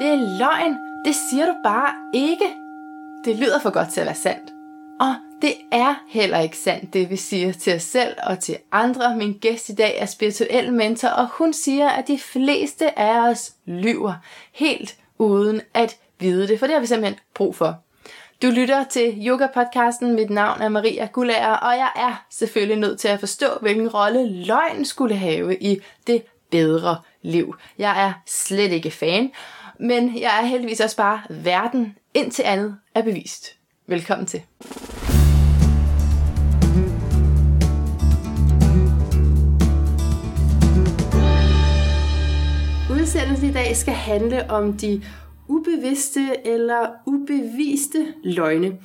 Det er løgn. Det siger du bare ikke. Det lyder for godt til at være sandt. Og det er heller ikke sandt, det vi siger til os selv og til andre. Min gæst i dag er spirituel mentor, og hun siger, at de fleste af os lyver helt uden at vide det, for det har vi simpelthen brug for. Du lytter til Yoga-podcasten. Mit navn er Maria Gullager, og jeg er selvfølgelig nødt til at forstå, hvilken rolle løgn skulle have i det bedre liv. Jeg er slet ikke fan, men jeg er heldigvis også bare verden, indtil andet er bevist. Velkommen til. Udsendelsen i dag skal handle om de ubevidste eller ubeviste løgne.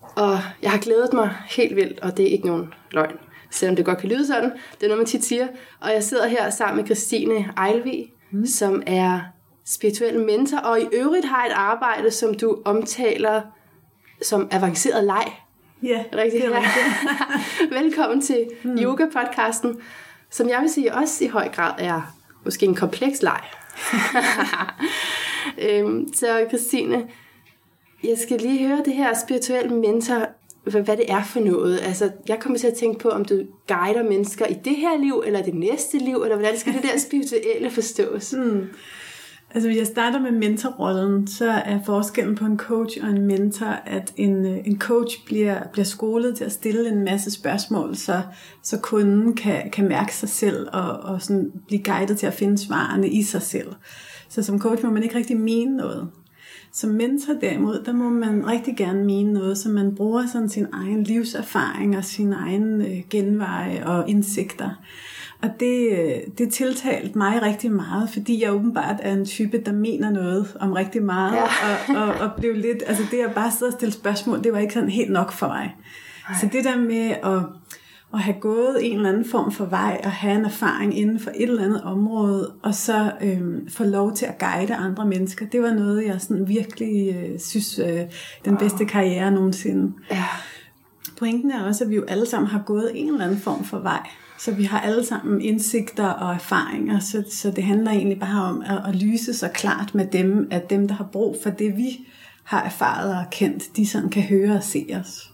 Og jeg har glædet mig helt vildt, og det er ikke nogen løgn. Selvom det godt kan lyde sådan. Det er noget, man tit siger. Og jeg sidder her sammen med Christine Ejlvi, mm. som er spirituel mentor, og i øvrigt har et arbejde, som du omtaler som avanceret leg. Ja, Rigtigt? det er rigtigt. Velkommen til mm. Yoga-podcasten, som jeg vil sige også i høj grad er måske en kompleks leg. øhm, så Christine, jeg skal lige høre det her spirituelle mentor, hvad, hvad det er for noget. Altså, jeg kommer til at tænke på, om du guider mennesker i det her liv, eller det næste liv, eller hvordan skal det der spirituelle forstås? Mm. Altså hvis jeg starter med mentorrollen, så er forskellen på en coach og en mentor, at en, øh, en coach bliver, bliver skolet til at stille en masse spørgsmål, så, så kunden kan, kan mærke sig selv og, og sådan blive guidet til at finde svarene i sig selv. Så som coach må man ikke rigtig mene noget. Som mentor derimod, der må man rigtig gerne mene noget, så man bruger sådan sin egen livserfaring og sin egen øh, genveje og indsigter. Og det, øh, det tiltalt mig rigtig meget, fordi jeg åbenbart er en type, der mener noget om rigtig meget, ja. og, og, og blev lidt, altså det at bare sidde og stille spørgsmål, det var ikke sådan helt nok for mig. Ej. Så det der med at, at have gået en eller anden form for vej, og have en erfaring inden for et eller andet område, og så øhm, få lov til at guide andre mennesker, det var noget, jeg sådan virkelig øh, synes, øh, den bedste karriere nogensinde. Ja. Pointen er også, at vi jo alle sammen har gået en eller anden form for vej. Så vi har alle sammen indsigter og erfaringer, så, så det handler egentlig bare om at, at lyse så klart med dem, at dem, der har brug for det, vi har erfaret og kendt, de sådan kan høre og se os.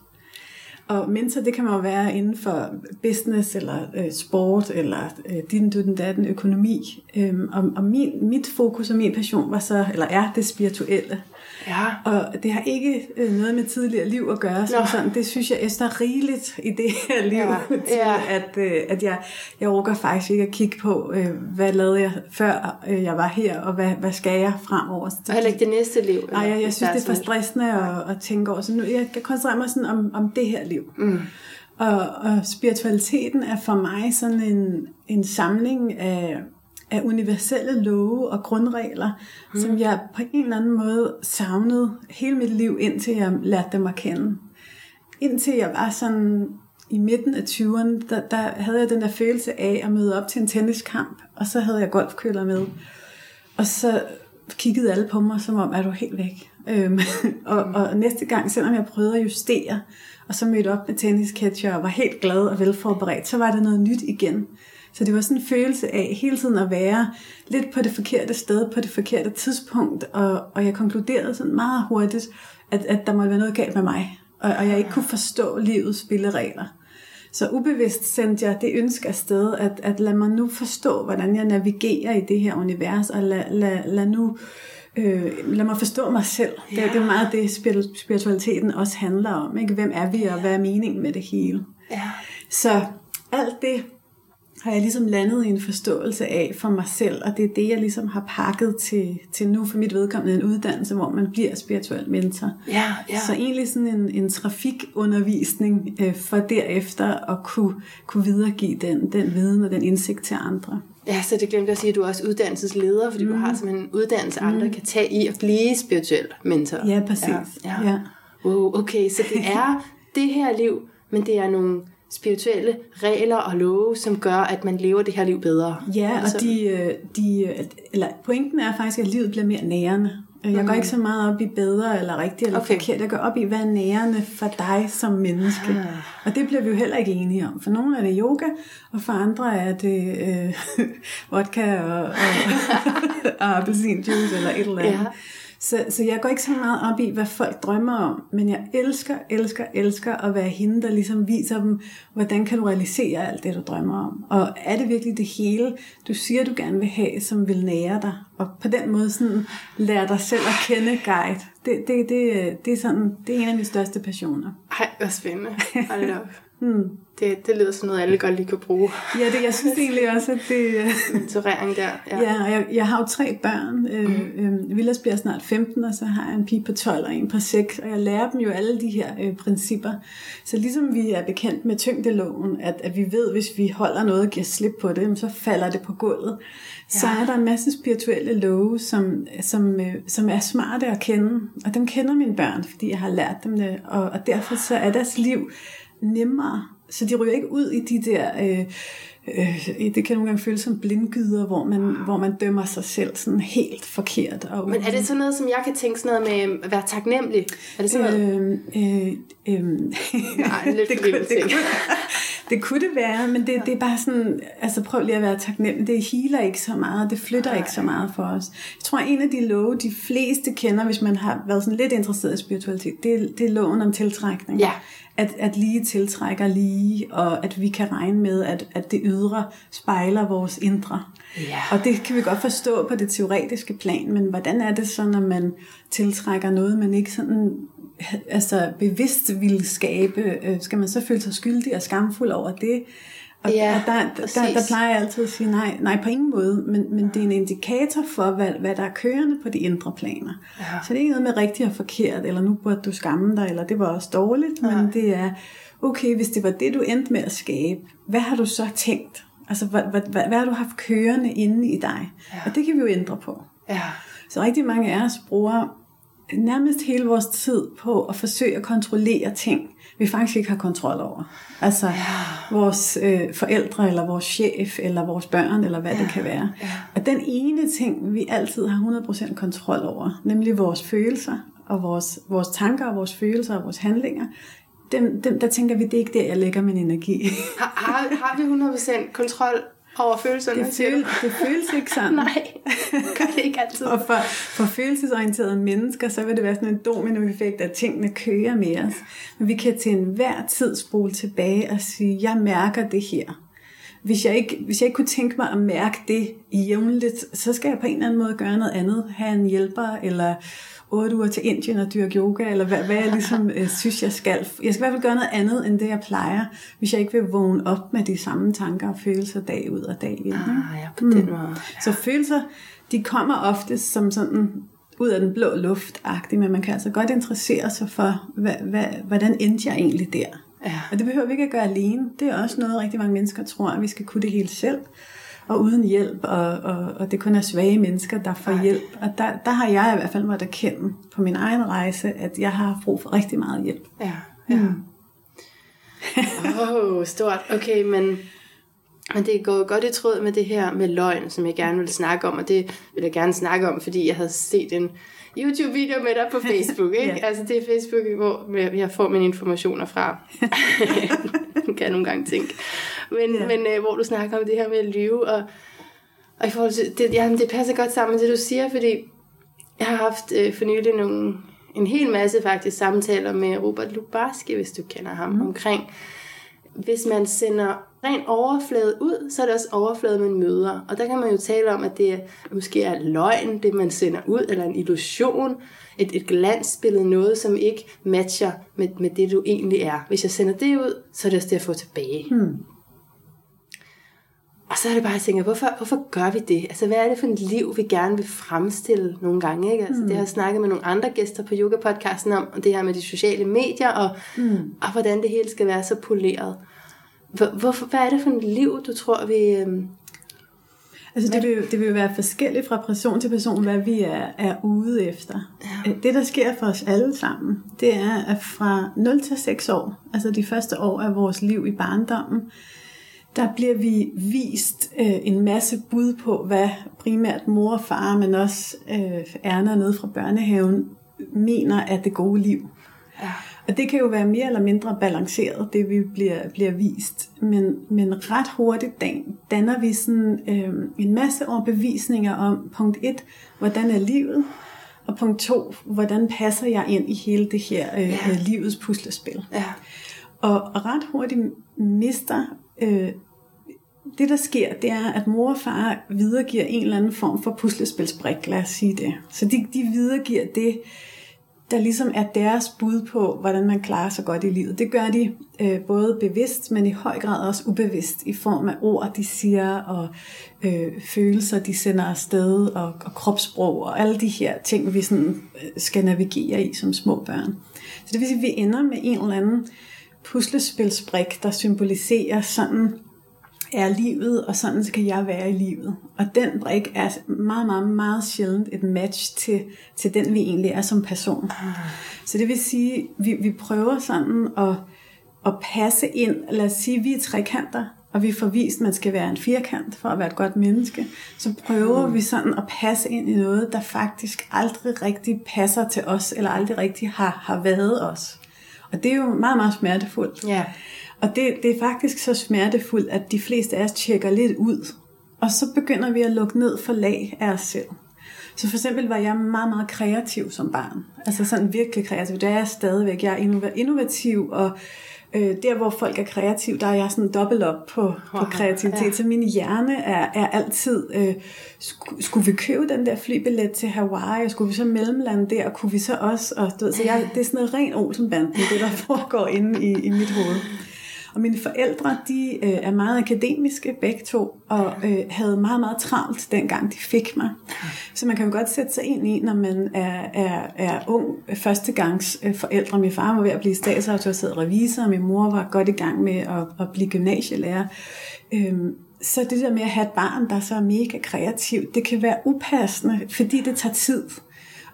Og mentor, det kan man jo være inden for business, eller øh, sport, eller øh, din, du, den, den økonomi. Øhm, og og min, mit fokus og min passion var så, eller er det spirituelle. Ja. Og det har ikke øh, noget med tidligere liv at gøre. Så sådan, det synes jeg er rigeligt i det her liv, ja. til ja. at, øh, at jeg, jeg overgår faktisk ikke at kigge på, øh, hvad lavede jeg før jeg var her, og hvad, hvad skal jeg fremover. Og heller ikke det næste liv? Nej, jeg, jeg synes, det er for stressende at, at tænke over. Så nu, jeg kan koncentrere mig sådan om, om det her liv. Mm. Og, og spiritualiteten er for mig sådan en, en samling af af universelle love og grundregler, mm. som jeg på en eller anden måde savnede hele mit liv, indtil jeg lærte dem at kende. Indtil jeg var sådan i midten af 20'erne, der, der havde jeg den der følelse af at møde op til en tenniskamp, og så havde jeg golfkøller med. Og så kiggede alle på mig, som om, er du helt væk? Øhm, og, og næste gang, selvom jeg prøvede at justere, og så mødte op med tennisketcher og var helt glad og velforberedt, så var det noget nyt igen. Så det var sådan en følelse af hele tiden at være lidt på det forkerte sted, på det forkerte tidspunkt, og, og jeg konkluderede sådan meget hurtigt, at, at der måtte være noget galt med mig, og, og jeg ikke kunne forstå livets spilleregler. Så ubevidst sendte jeg det ønske afsted, at, at lad mig nu forstå, hvordan jeg navigerer i det her univers, og lad, lad, lad nu øh, lad mig forstå mig selv. Ja. Det, det er meget det, spiritualiteten også handler om. Ikke? Hvem er vi, og hvad er meningen med det hele? Ja. Så alt det har jeg ligesom landet i en forståelse af for mig selv, og det er det, jeg ligesom har pakket til, til nu for mit vedkommende en uddannelse, hvor man bliver spirituel mentor. Ja, ja. Så egentlig sådan en, en trafikundervisning øh, for derefter at kunne, kunne videregive den, den viden og den indsigt til andre. Ja, så det glemte at sige, at du er også uddannelsesleder, fordi mm. du har simpelthen en uddannelse, andre mm. kan tage i at blive spirituel mentor. Ja, præcis. Ja, ja. ja. Wow, okay, så det er det her liv, men det er nogle spirituelle regler og love, som gør, at man lever det her liv bedre. Ja, og de, øh, de, øh, eller pointen er faktisk, at livet bliver mere nærende. Jeg går ikke så meget op i bedre eller rigtigt eller okay. forkert. Jeg går op i, hvad er nærende for dig som menneske. Ah. Og det bliver vi jo heller ikke enige om. For nogle er det yoga, og for andre er det øh, vodka og, og, og appelsinjuice eller et eller andet. Ja. Så, så jeg går ikke så meget op i, hvad folk drømmer om, men jeg elsker, elsker, elsker at være hende, der ligesom viser dem, hvordan kan du realisere alt det, du drømmer om. Og er det virkelig det hele, du siger, du gerne vil have, som vil nære dig? Og på den måde sådan, lære dig selv at kende guide. Det, det, det, det, er sådan, det er en af mine største passioner. Ej, hvor spændende. Hold op. Hmm. Det, det lyder som noget, alle godt lige kan bruge. Ja, det, jeg synes egentlig også, at det... Mentorering der. Ja, ja jeg, jeg har jo tre børn. Øh, mm. Øh, Villas bliver snart 15, og så har jeg en pige på 12 og en på 6, og jeg lærer dem jo alle de her øh, principper. Så ligesom vi er bekendt med tyngdeloven, at, at vi ved, hvis vi holder noget og giver slip på det, så falder det på gulvet. Ja. Så er der en masse spirituelle love, som, som, øh, som er smarte at kende. Og dem kender mine børn, fordi jeg har lært dem det. Og, og derfor så er deres liv nemmere. Så de ryger ikke ud i de der... Øh, øh, det kan nogle gange føles som blindgyder, hvor man, hvor man dømmer sig selv sådan helt forkert. Og Men er det sådan noget, som jeg kan tænke sådan noget med at være taknemmelig? Er det sådan noget? Øh, øh, øh, Nej, lidt det, kunne, det, kunne, det kunne det være, men det, det er bare sådan, altså prøv lige at være taknemmelig. Det healer ikke så meget, det flytter Ej. ikke så meget for os. Jeg tror, en af de love, de fleste kender, hvis man har været sådan lidt interesseret i spiritualitet, det er, det er loven om tiltrækning. Ja at, at lige tiltrækker lige, og at vi kan regne med, at, at det ydre spejler vores indre. Ja. Og det kan vi godt forstå på det teoretiske plan, men hvordan er det så, når man tiltrækker noget, man ikke sådan altså bevidst vil skabe? Øh, skal man så føle sig skyldig og skamfuld over det? Og, ja, og der, der, der, der plejer jeg altid at sige nej, nej på ingen måde, men, men det er en indikator for, hvad, hvad der er kørende på de indre planer. Ja. Så det er ikke noget med rigtigt og forkert, eller nu burde du skamme dig, eller det var også dårligt, ja. men det er, okay, hvis det var det, du endte med at skabe, hvad har du så tænkt? Altså, hvad, hvad, hvad, hvad har du haft kørende inde i dig? Ja. Og det kan vi jo ændre på. Ja. Så rigtig mange af os bruger nærmest hele vores tid på at forsøge at kontrollere ting, vi faktisk ikke har kontrol over. Altså ja. vores øh, forældre, eller vores chef, eller vores børn, eller hvad ja. det kan være. Ja. Og den ene ting, vi altid har 100% kontrol over, nemlig vores følelser, og vores, vores tanker, og vores følelser, og vores handlinger, dem, dem, der tænker vi, det er ikke der, jeg lægger min energi. har, har, har vi 100% kontrol over følelserne, det, føl, det føles ikke sådan. Nej, gør det ikke altid. og for, for følelsesorienterede mennesker, så vil det være sådan en dominoeffekt, at tingene kører med os. Men vi kan til enhver tid spole tilbage og sige, jeg mærker det her. Hvis jeg, ikke, hvis jeg ikke kunne tænke mig at mærke det jævnligt, så skal jeg på en eller anden måde gøre noget andet. Have en hjælper, eller otte uger til Indien og dyrke yoga, eller hvad, hvad jeg ligesom øh, synes, jeg skal. Jeg skal i hvert fald gøre noget andet, end det jeg plejer, hvis jeg ikke vil vågne op med de samme tanker og følelser dag ud og dag ind. Ah, ja, på den måde. Ja. Så følelser, de kommer ofte som sådan ud af den blå luft men man kan altså godt interessere sig for, hvad, hvad, hvordan endte jeg egentlig der? Ja. Og det behøver vi ikke at gøre alene. Det er også noget, rigtig mange mennesker tror, at vi skal kunne det helt selv og uden hjælp, og, og, og det kun er svage mennesker, der får Ej. hjælp. Og der, der har jeg i hvert fald måttet erkende på min egen rejse, at jeg har brug for rigtig meget hjælp. Ja, ja. Mm. oh, stort. Okay, men, men det går godt i tråd med det her med løgn, som jeg gerne vil snakke om, og det vil jeg gerne snakke om, fordi jeg havde set en YouTube-video med dig på Facebook, ikke? ja. Altså det er Facebook, hvor jeg får mine informationer fra. kan jeg nogle gange tænke. Men, ja. men øh, hvor du snakker om det her med at lyve, og, og i forhold til, det, ja, det passer godt sammen med det, du siger, fordi jeg har haft øh, for nylig nogle, en hel masse faktisk samtaler med Robert Lubarski, hvis du kender ham, mm. omkring, hvis man sender ren overflade ud, så er det også overflade, man møder. Og der kan man jo tale om, at det måske er løgn, det man sender ud, eller en illusion, et, et glansbillede, noget, som ikke matcher med, med det, du egentlig er. Hvis jeg sender det ud, så er det også det, jeg får tilbage. Hmm. Og så er det bare, at jeg tænker, hvorfor, hvorfor gør vi det? Altså, hvad er det for et liv, vi gerne vil fremstille nogle gange? Ikke? Altså, mm. Det har jeg snakket med nogle andre gæster på yoga-podcasten om, og det her med de sociale medier, og, mm. og hvordan det hele skal være så poleret. Hvor, hvor, hvad er det for et liv, du tror, vi... Øhm, altså, det vil, det vil være forskelligt fra person til person, hvad vi er, er ude efter. Ja. Det, der sker for os alle sammen, det er, at fra 0 til 6 år, altså de første år af vores liv i barndommen, der bliver vi vist øh, en masse bud på, hvad primært mor og far, men også øh, Erna nede fra børnehaven, mener er det gode liv. Ja. Og det kan jo være mere eller mindre balanceret, det vi bliver, bliver vist. Men, men ret hurtigt danner vi sådan, øh, en masse overbevisninger om, punkt 1, hvordan er livet? Og punkt 2, hvordan passer jeg ind i hele det her øh, ja. livets puslespil? Ja. Og, og ret hurtigt mister øh, det, der sker, det er, at mor og far videregiver en eller anden form for puslespilsbrik, lad os sige det. Så de, de videregiver det, der ligesom er deres bud på, hvordan man klarer sig godt i livet. Det gør de øh, både bevidst, men i høj grad også ubevidst, i form af ord, de siger, og øh, følelser, de sender afsted, og, og kropssprog, og alle de her ting, vi sådan, øh, skal navigere i som små børn. Så det vil sige, at vi ender med en eller anden puslespilsbrik, der symboliserer sådan er livet, og sådan skal jeg være i livet. Og den brik er meget, meget, meget sjældent et match til, til den, vi egentlig er som person. Så det vil sige, vi, vi prøver sådan at, at passe ind, lad os sige, vi er trekanter, og vi får vist, at man skal være en firkant for at være et godt menneske, så prøver vi sådan at passe ind i noget, der faktisk aldrig rigtig passer til os, eller aldrig rigtig har, har været os. Og det er jo meget, meget smertefuldt. Ja. Og det, det er faktisk så smertefuldt, at de fleste af os tjekker lidt ud. Og så begynder vi at lukke ned for lag af os selv. Så for eksempel var jeg meget, meget kreativ som barn. Altså sådan virkelig kreativ. Det er jeg stadigvæk. Jeg er innovativ, og øh, der hvor folk er kreative, der er jeg sådan dobbelt op på, på kreativitet. Ja. Så min hjerne er, er altid, øh, skulle, skulle vi købe den der flybillet til Hawaii, og skulle vi så mellemlande der, og kunne vi så også, og du ved, så jeg, det er sådan noget ren Olsenbanden, det der foregår inde i, i mit hoved. Og mine forældre, de øh, er meget akademiske begge to, og øh, havde meget, meget travlt, dengang de fik mig. Så man kan jo godt sætte sig ind i, når man er, er, er ung førstegangs øh, forældre. Min far var ved at blive statsautoriseret revisor, og min mor var godt i gang med at, at blive gymnasielærer. Øhm, så det der med at have et barn, der så er mega kreativt, det kan være upassende, fordi det tager tid.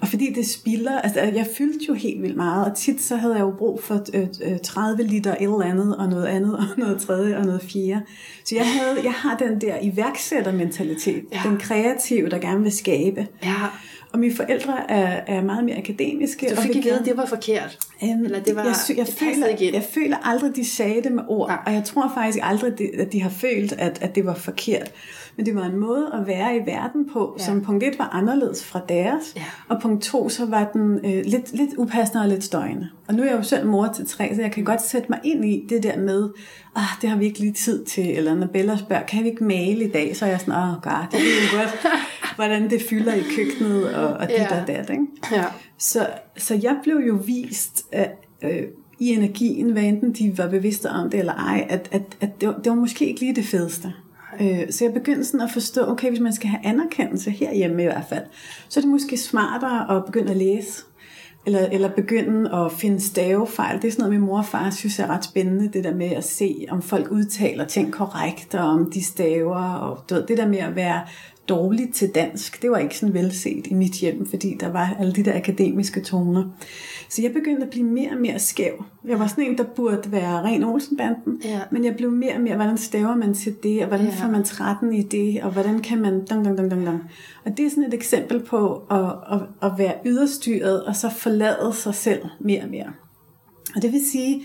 Og fordi det spilder, altså jeg fyldte jo helt vildt meget, og tit så havde jeg jo brug for øh, 30 øh, liter et eller andet, og noget andet, og noget tredje, og noget fjerde. Så jeg, havde, jeg har den der iværksættermentalitet, ja. den kreative, der gerne vil skabe. Ja. Og mine forældre er, er meget mere akademiske. Du fik ikke at det var forkert? Um, Eller det var, jeg, jeg, det føler, ikke jeg føler aldrig, de sagde det med ord. Ja. Og jeg tror faktisk aldrig, at de har følt, at, at det var forkert. Men det var en måde at være i verden på, ja. som punkt 1 var anderledes fra deres, ja. og punkt 2 så var den øh, lidt, lidt upassende og lidt støjende. Og nu er jeg jo selv mor til tre, så jeg kan godt sætte mig ind i det der med, ah, det har vi ikke lige tid til, eller når Bella spørger, kan vi ikke male i dag, så er jeg sådan, åh, oh, god, det er jo godt, hvordan det fylder i køkkenet, og, og dit ja. og dat, ikke? Ja. Så, så jeg blev jo vist, at, øh, i energien, hvad enten de var bevidste om det eller ej, at, at, at det, var, det var måske ikke lige det fedeste. Øh, så jeg begyndte sådan at forstå, okay, hvis man skal have anerkendelse herhjemme i hvert fald, så er det måske smartere at begynde at læse. Eller, eller begynde at finde stavefejl. Det er sådan noget, min mor og far synes er ret spændende, det der med at se, om folk udtaler ting korrekt, og om de staver, og du ved, det der med at være dårligt til dansk, det var ikke sådan velset i mit hjem, fordi der var alle de der akademiske toner. Så jeg begyndte at blive mere og mere skæv. Jeg var sådan en, der burde være ren Olsenbanden, ja. men jeg blev mere og mere, hvordan staver man til det, og hvordan ja. får man 13 i det, og hvordan kan man... Dang, dang, dang, dang, dang. Og det er sådan et eksempel på at, at, at være yderstyret, og så forlade sig selv mere og mere. Og det vil sige,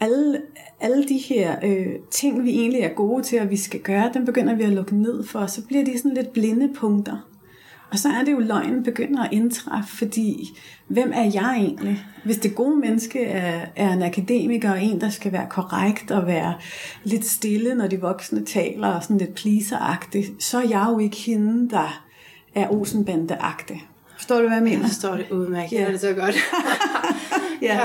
alle, alle de her øh, ting, vi egentlig er gode til, og vi skal gøre, dem begynder vi at lukke ned for, så bliver de sådan lidt blinde punkter. Og så er det jo, løgnen begynder at indtræffe, fordi hvem er jeg egentlig? Hvis det gode menneske er, er en akademiker, og en, der skal være korrekt og være lidt stille, når de voksne taler, og sådan lidt pleaseragtigt, så er jeg jo ikke hende, der er Olsenbande-agtig. Forstår du, hvad jeg mener? Jeg forstår det udmærket. Ja. Det så godt. ja.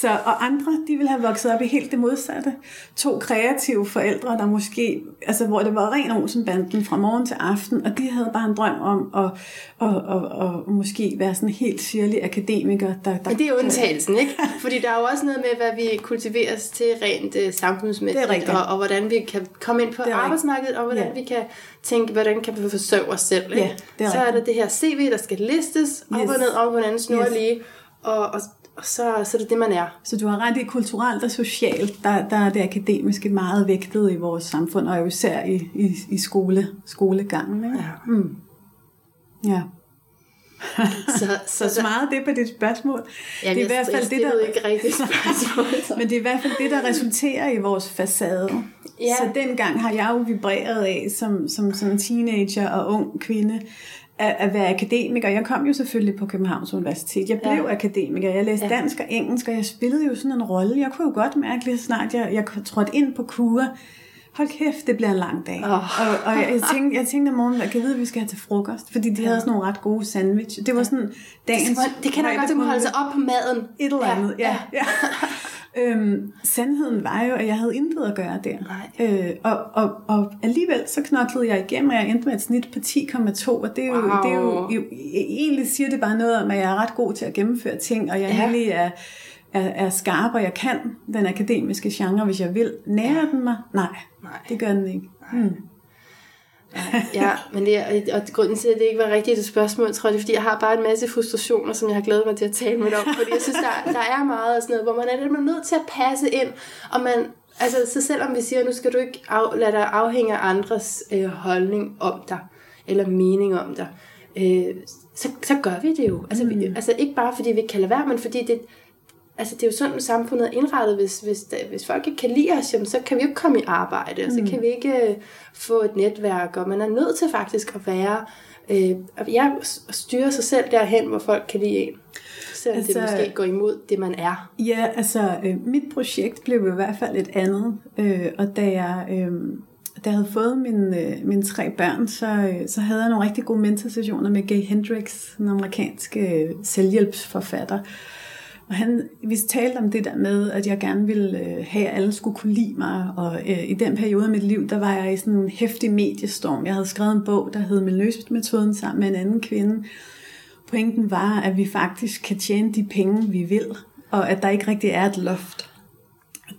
Så, og andre, de vil have vokset op i helt det modsatte. To kreative forældre, der måske, altså hvor det var ren Olsenbanden fra morgen til aften, og de havde bare en drøm om at, at, at, at, at måske være sådan helt sirlig akademiker. Der, der, det er undtagelsen, ikke? Fordi der er jo også noget med, hvad vi kultiveres til rent uh, samfundsmæssigt, og, og hvordan vi kan komme ind på arbejdsmarkedet, og hvordan ja. vi kan tænke, hvordan kan vi forsørge os selv. Ikke? Ja, det er så er der det her CV, der skal listes op yes. og ned, op og ned, snurre yes. lige og, og, og så, så er det det, man er. Så du har ret i kulturelt og socialt, der, der er det akademiske meget vægtet i vores samfund, og især i, i, i skole, skolegangen. Ikke? Ja. Mm. ja. Så, Så, så meget det på dit spørgsmål. Ja, det er i hvert fald det, der, ikke rigtigt spørgsmål. men det er i hvert fald det, der resulterer i vores facade. Ja. Så dengang har jeg jo vibreret af, som, som, som teenager og ung kvinde, at, at være akademiker. Jeg kom jo selvfølgelig på Københavns Universitet. Jeg blev Ja. ja. akademiker. Jeg læste Ja. ja. dansk og engelsk, og jeg spillede jo sådan en rolle. Jeg kunne jo godt mærke lige så snart, jeg, jeg trådte ind på KUA, hold kæft, det bliver en lang dag. Åh. Og, og jeg, jeg, tænkte, jeg tænkte om morgenen, jeg kan vide, at vi skal have til frokost, fordi de havde sådan nogle ret gode sandwich. Det var sådan dagens Det, det kan jeg godt, det må holde sig op på maden. et eller andet, ja. ja. øhm, sandheden var jo, at jeg havde intet at gøre der. Nej. Øh, og, og, og alligevel så knoklede jeg igennem, og jeg endte med et snit på 10,2, og det er jo, Wow. det er jo, jo, egentlig siger det bare noget om, at jeg er ret god til at gennemføre ting, og jeg Ja. ja. egentlig er, er, er skarp, og jeg kan den akademiske genre, hvis jeg vil. Nærer den mig? Nej, Nej. det gør den ikke. Hmm. Ja, men det er, og grunden til, at det ikke var rigtigt et spørgsmål, tror jeg, det er, fordi jeg har bare en masse frustrationer, som jeg har glædet mig til at tale med dig om. Fordi jeg synes, der, der er meget og sådan noget, hvor man er, lidt- man er nødt til at passe ind. Og man, altså, så selvom vi siger, nu skal du ikke af, lade dig afhænge af andres øh, holdning om dig, eller mening om dig, øh, så, så gør vi det jo. Altså, mm. vi, altså ikke bare fordi vi kan lade være, men fordi det, Altså, det er jo sådan, samfundet er indrettet. Hvis, hvis, hvis folk ikke kan lide os, jamen, så kan vi jo ikke komme i arbejde, og så kan vi ikke øh, få et netværk, og man er nødt til faktisk at være, øh, ja, at styre sig selv derhen, hvor folk kan lide en. Selvom altså, det måske går imod det, man er. Ja, altså øh, mit projekt blev i hvert fald et andet, øh, og da jeg, øh, da jeg havde fået mine, øh, mine tre børn, så, øh, så havde jeg nogle rigtig gode mentorsessioner med Gay Hendricks, en amerikansk øh, selvhjælpsforfatter. Og han, vi talte om det der med, at jeg gerne ville øh, have, at alle skulle kunne lide mig. Og øh, i den periode af mit liv, der var jeg i sådan en hæftig mediestorm. Jeg havde skrevet en bog, der hed Miljømetoden sammen med en anden kvinde. Pointen var, at vi faktisk kan tjene de penge, vi vil, og at der ikke rigtig er et loft.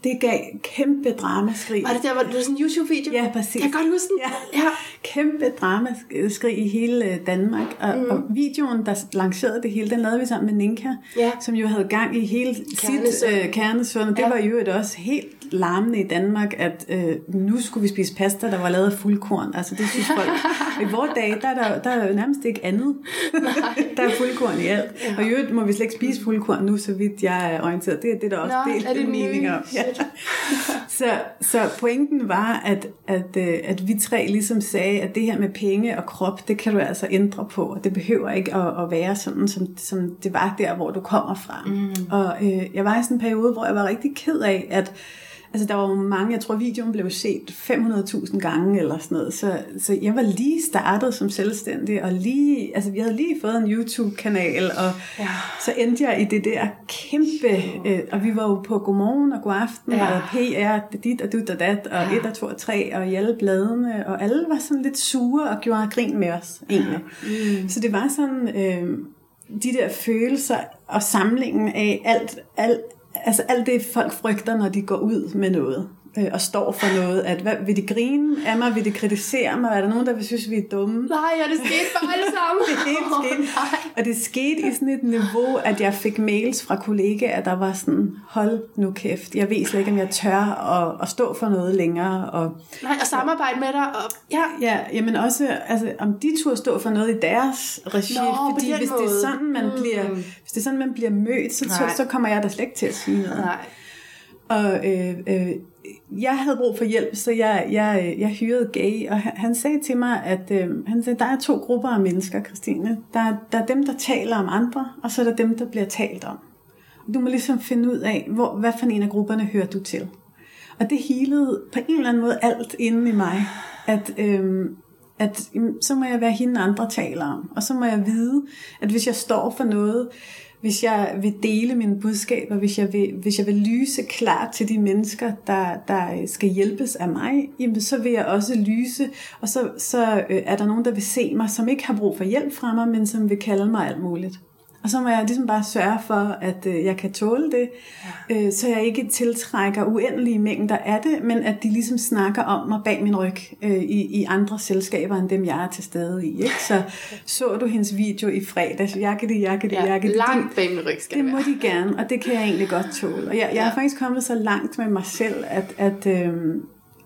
Det gav kæmpe dramaskrig. Var det der, hvor det var sådan en YouTube-video? Ja, præcis. Jeg kan godt huske den. Ja. ja. Kæmpe dramaskrig i hele øh, Danmark. Og, mm. og videoen, der lancerede det hele, den lavede vi sammen med Ninka, Ja. som jo havde gang i hele sit Kernesund. øh, kernesund. Det Ja. var jo et også helt larmende i Danmark, at øh, nu skulle vi spise pasta, der var lavet af fuldkorn. Altså det synes folk. I vores dage, der er der, der er jo nærmest ikke andet. der er fuldkorn i alt. Ja. Og i øvrigt må vi slet ikke spise fuldkorn nu, så vidt jeg er orienteret. Det er det, der også Nå, delt er det en mening nye? om. Ja. Så, så pointen var, at, at, øh, at vi tre ligesom sagde, at det her med penge og krop, det kan du altså ændre på, og det behøver ikke at, at være sådan, som, som det var der, hvor du kommer fra. Mm. Og øh, jeg var i sådan en periode, hvor jeg var rigtig ked af, at Altså der var jo mange, jeg tror videoen blev set 500.000 gange eller sådan noget, så, så jeg var lige startet som selvstændig, og lige, altså vi havde lige fået en YouTube-kanal, og Ja. så endte jeg i det der kæmpe, øh, og vi var jo på Godmorgen og Godaften, Ja. og PR, dit og dut og dat, og Ja. 1 og 2 og 3, og i alle bladene, og alle var sådan lidt sure og gjorde grin med os, egentlig. Mm. Så det var sådan, øh, de der følelser og samlingen af alt, alt, altså alt det folk frygter, når de går ud med noget øh, og står for noget, at hvad, vil de grine af mig, vil de kritisere mig, er der nogen, der vil synes, vi er dumme? Nej, ja, det skete for alle sammen. det hele skete. nej. Og det skete i sådan et niveau, at jeg fik mails fra kollegaer, der var sådan, hold nu kæft, jeg ved slet ikke, om jeg tør at, at stå for noget længere. Og, Nej, og samarbejde med dig. Og, ja, ja, jamen også, altså, om de turde stå for noget i deres regi, Nå, fordi hvis det, er sådan, man Mm. bliver, hvis det er sådan, man bliver mødt, så, så, så kommer jeg da slet ikke til at sige noget. nej. Og øh, øh, jeg havde brug for hjælp, så jeg, jeg, jeg hyrede Gay, og han, han sagde til mig, at øh, han sagde, der er to grupper af mennesker, Christine. Der, der er dem, der taler om andre, og så er der dem, der bliver talt om. Du må ligesom finde ud af, hvor, hvad for en af grupperne hører du til. Og det hilede på en eller anden måde alt inde i mig, at, øh, at så må jeg være hende, andre taler om. Og så må jeg vide, at hvis jeg står for noget, hvis jeg vil dele mine budskaber, hvis jeg vil, hvis jeg vil lyse klart til de mennesker, der, der skal hjælpes af mig, jamen, så vil jeg også lyse, og så, så øh, er der nogen, der vil se mig, som ikke har brug for hjælp fra mig, men som vil kalde mig alt muligt. Og så må jeg ligesom bare sørge for, at øh, jeg kan tåle det, ja. øh, så jeg ikke tiltrækker uendelige mængder af det, men at de ligesom snakker om mig bag min ryg øh, i, i andre selskaber, end dem jeg er til stede i. Ikke? Så så du hendes video i fredags, jakke det, jakke det, Ja, jakke det. langt bag min ryg skal Det det må de gerne, og det kan jeg egentlig godt tåle. Og jeg, jeg er Ja. faktisk kommet så langt med mig selv, at, at øhm,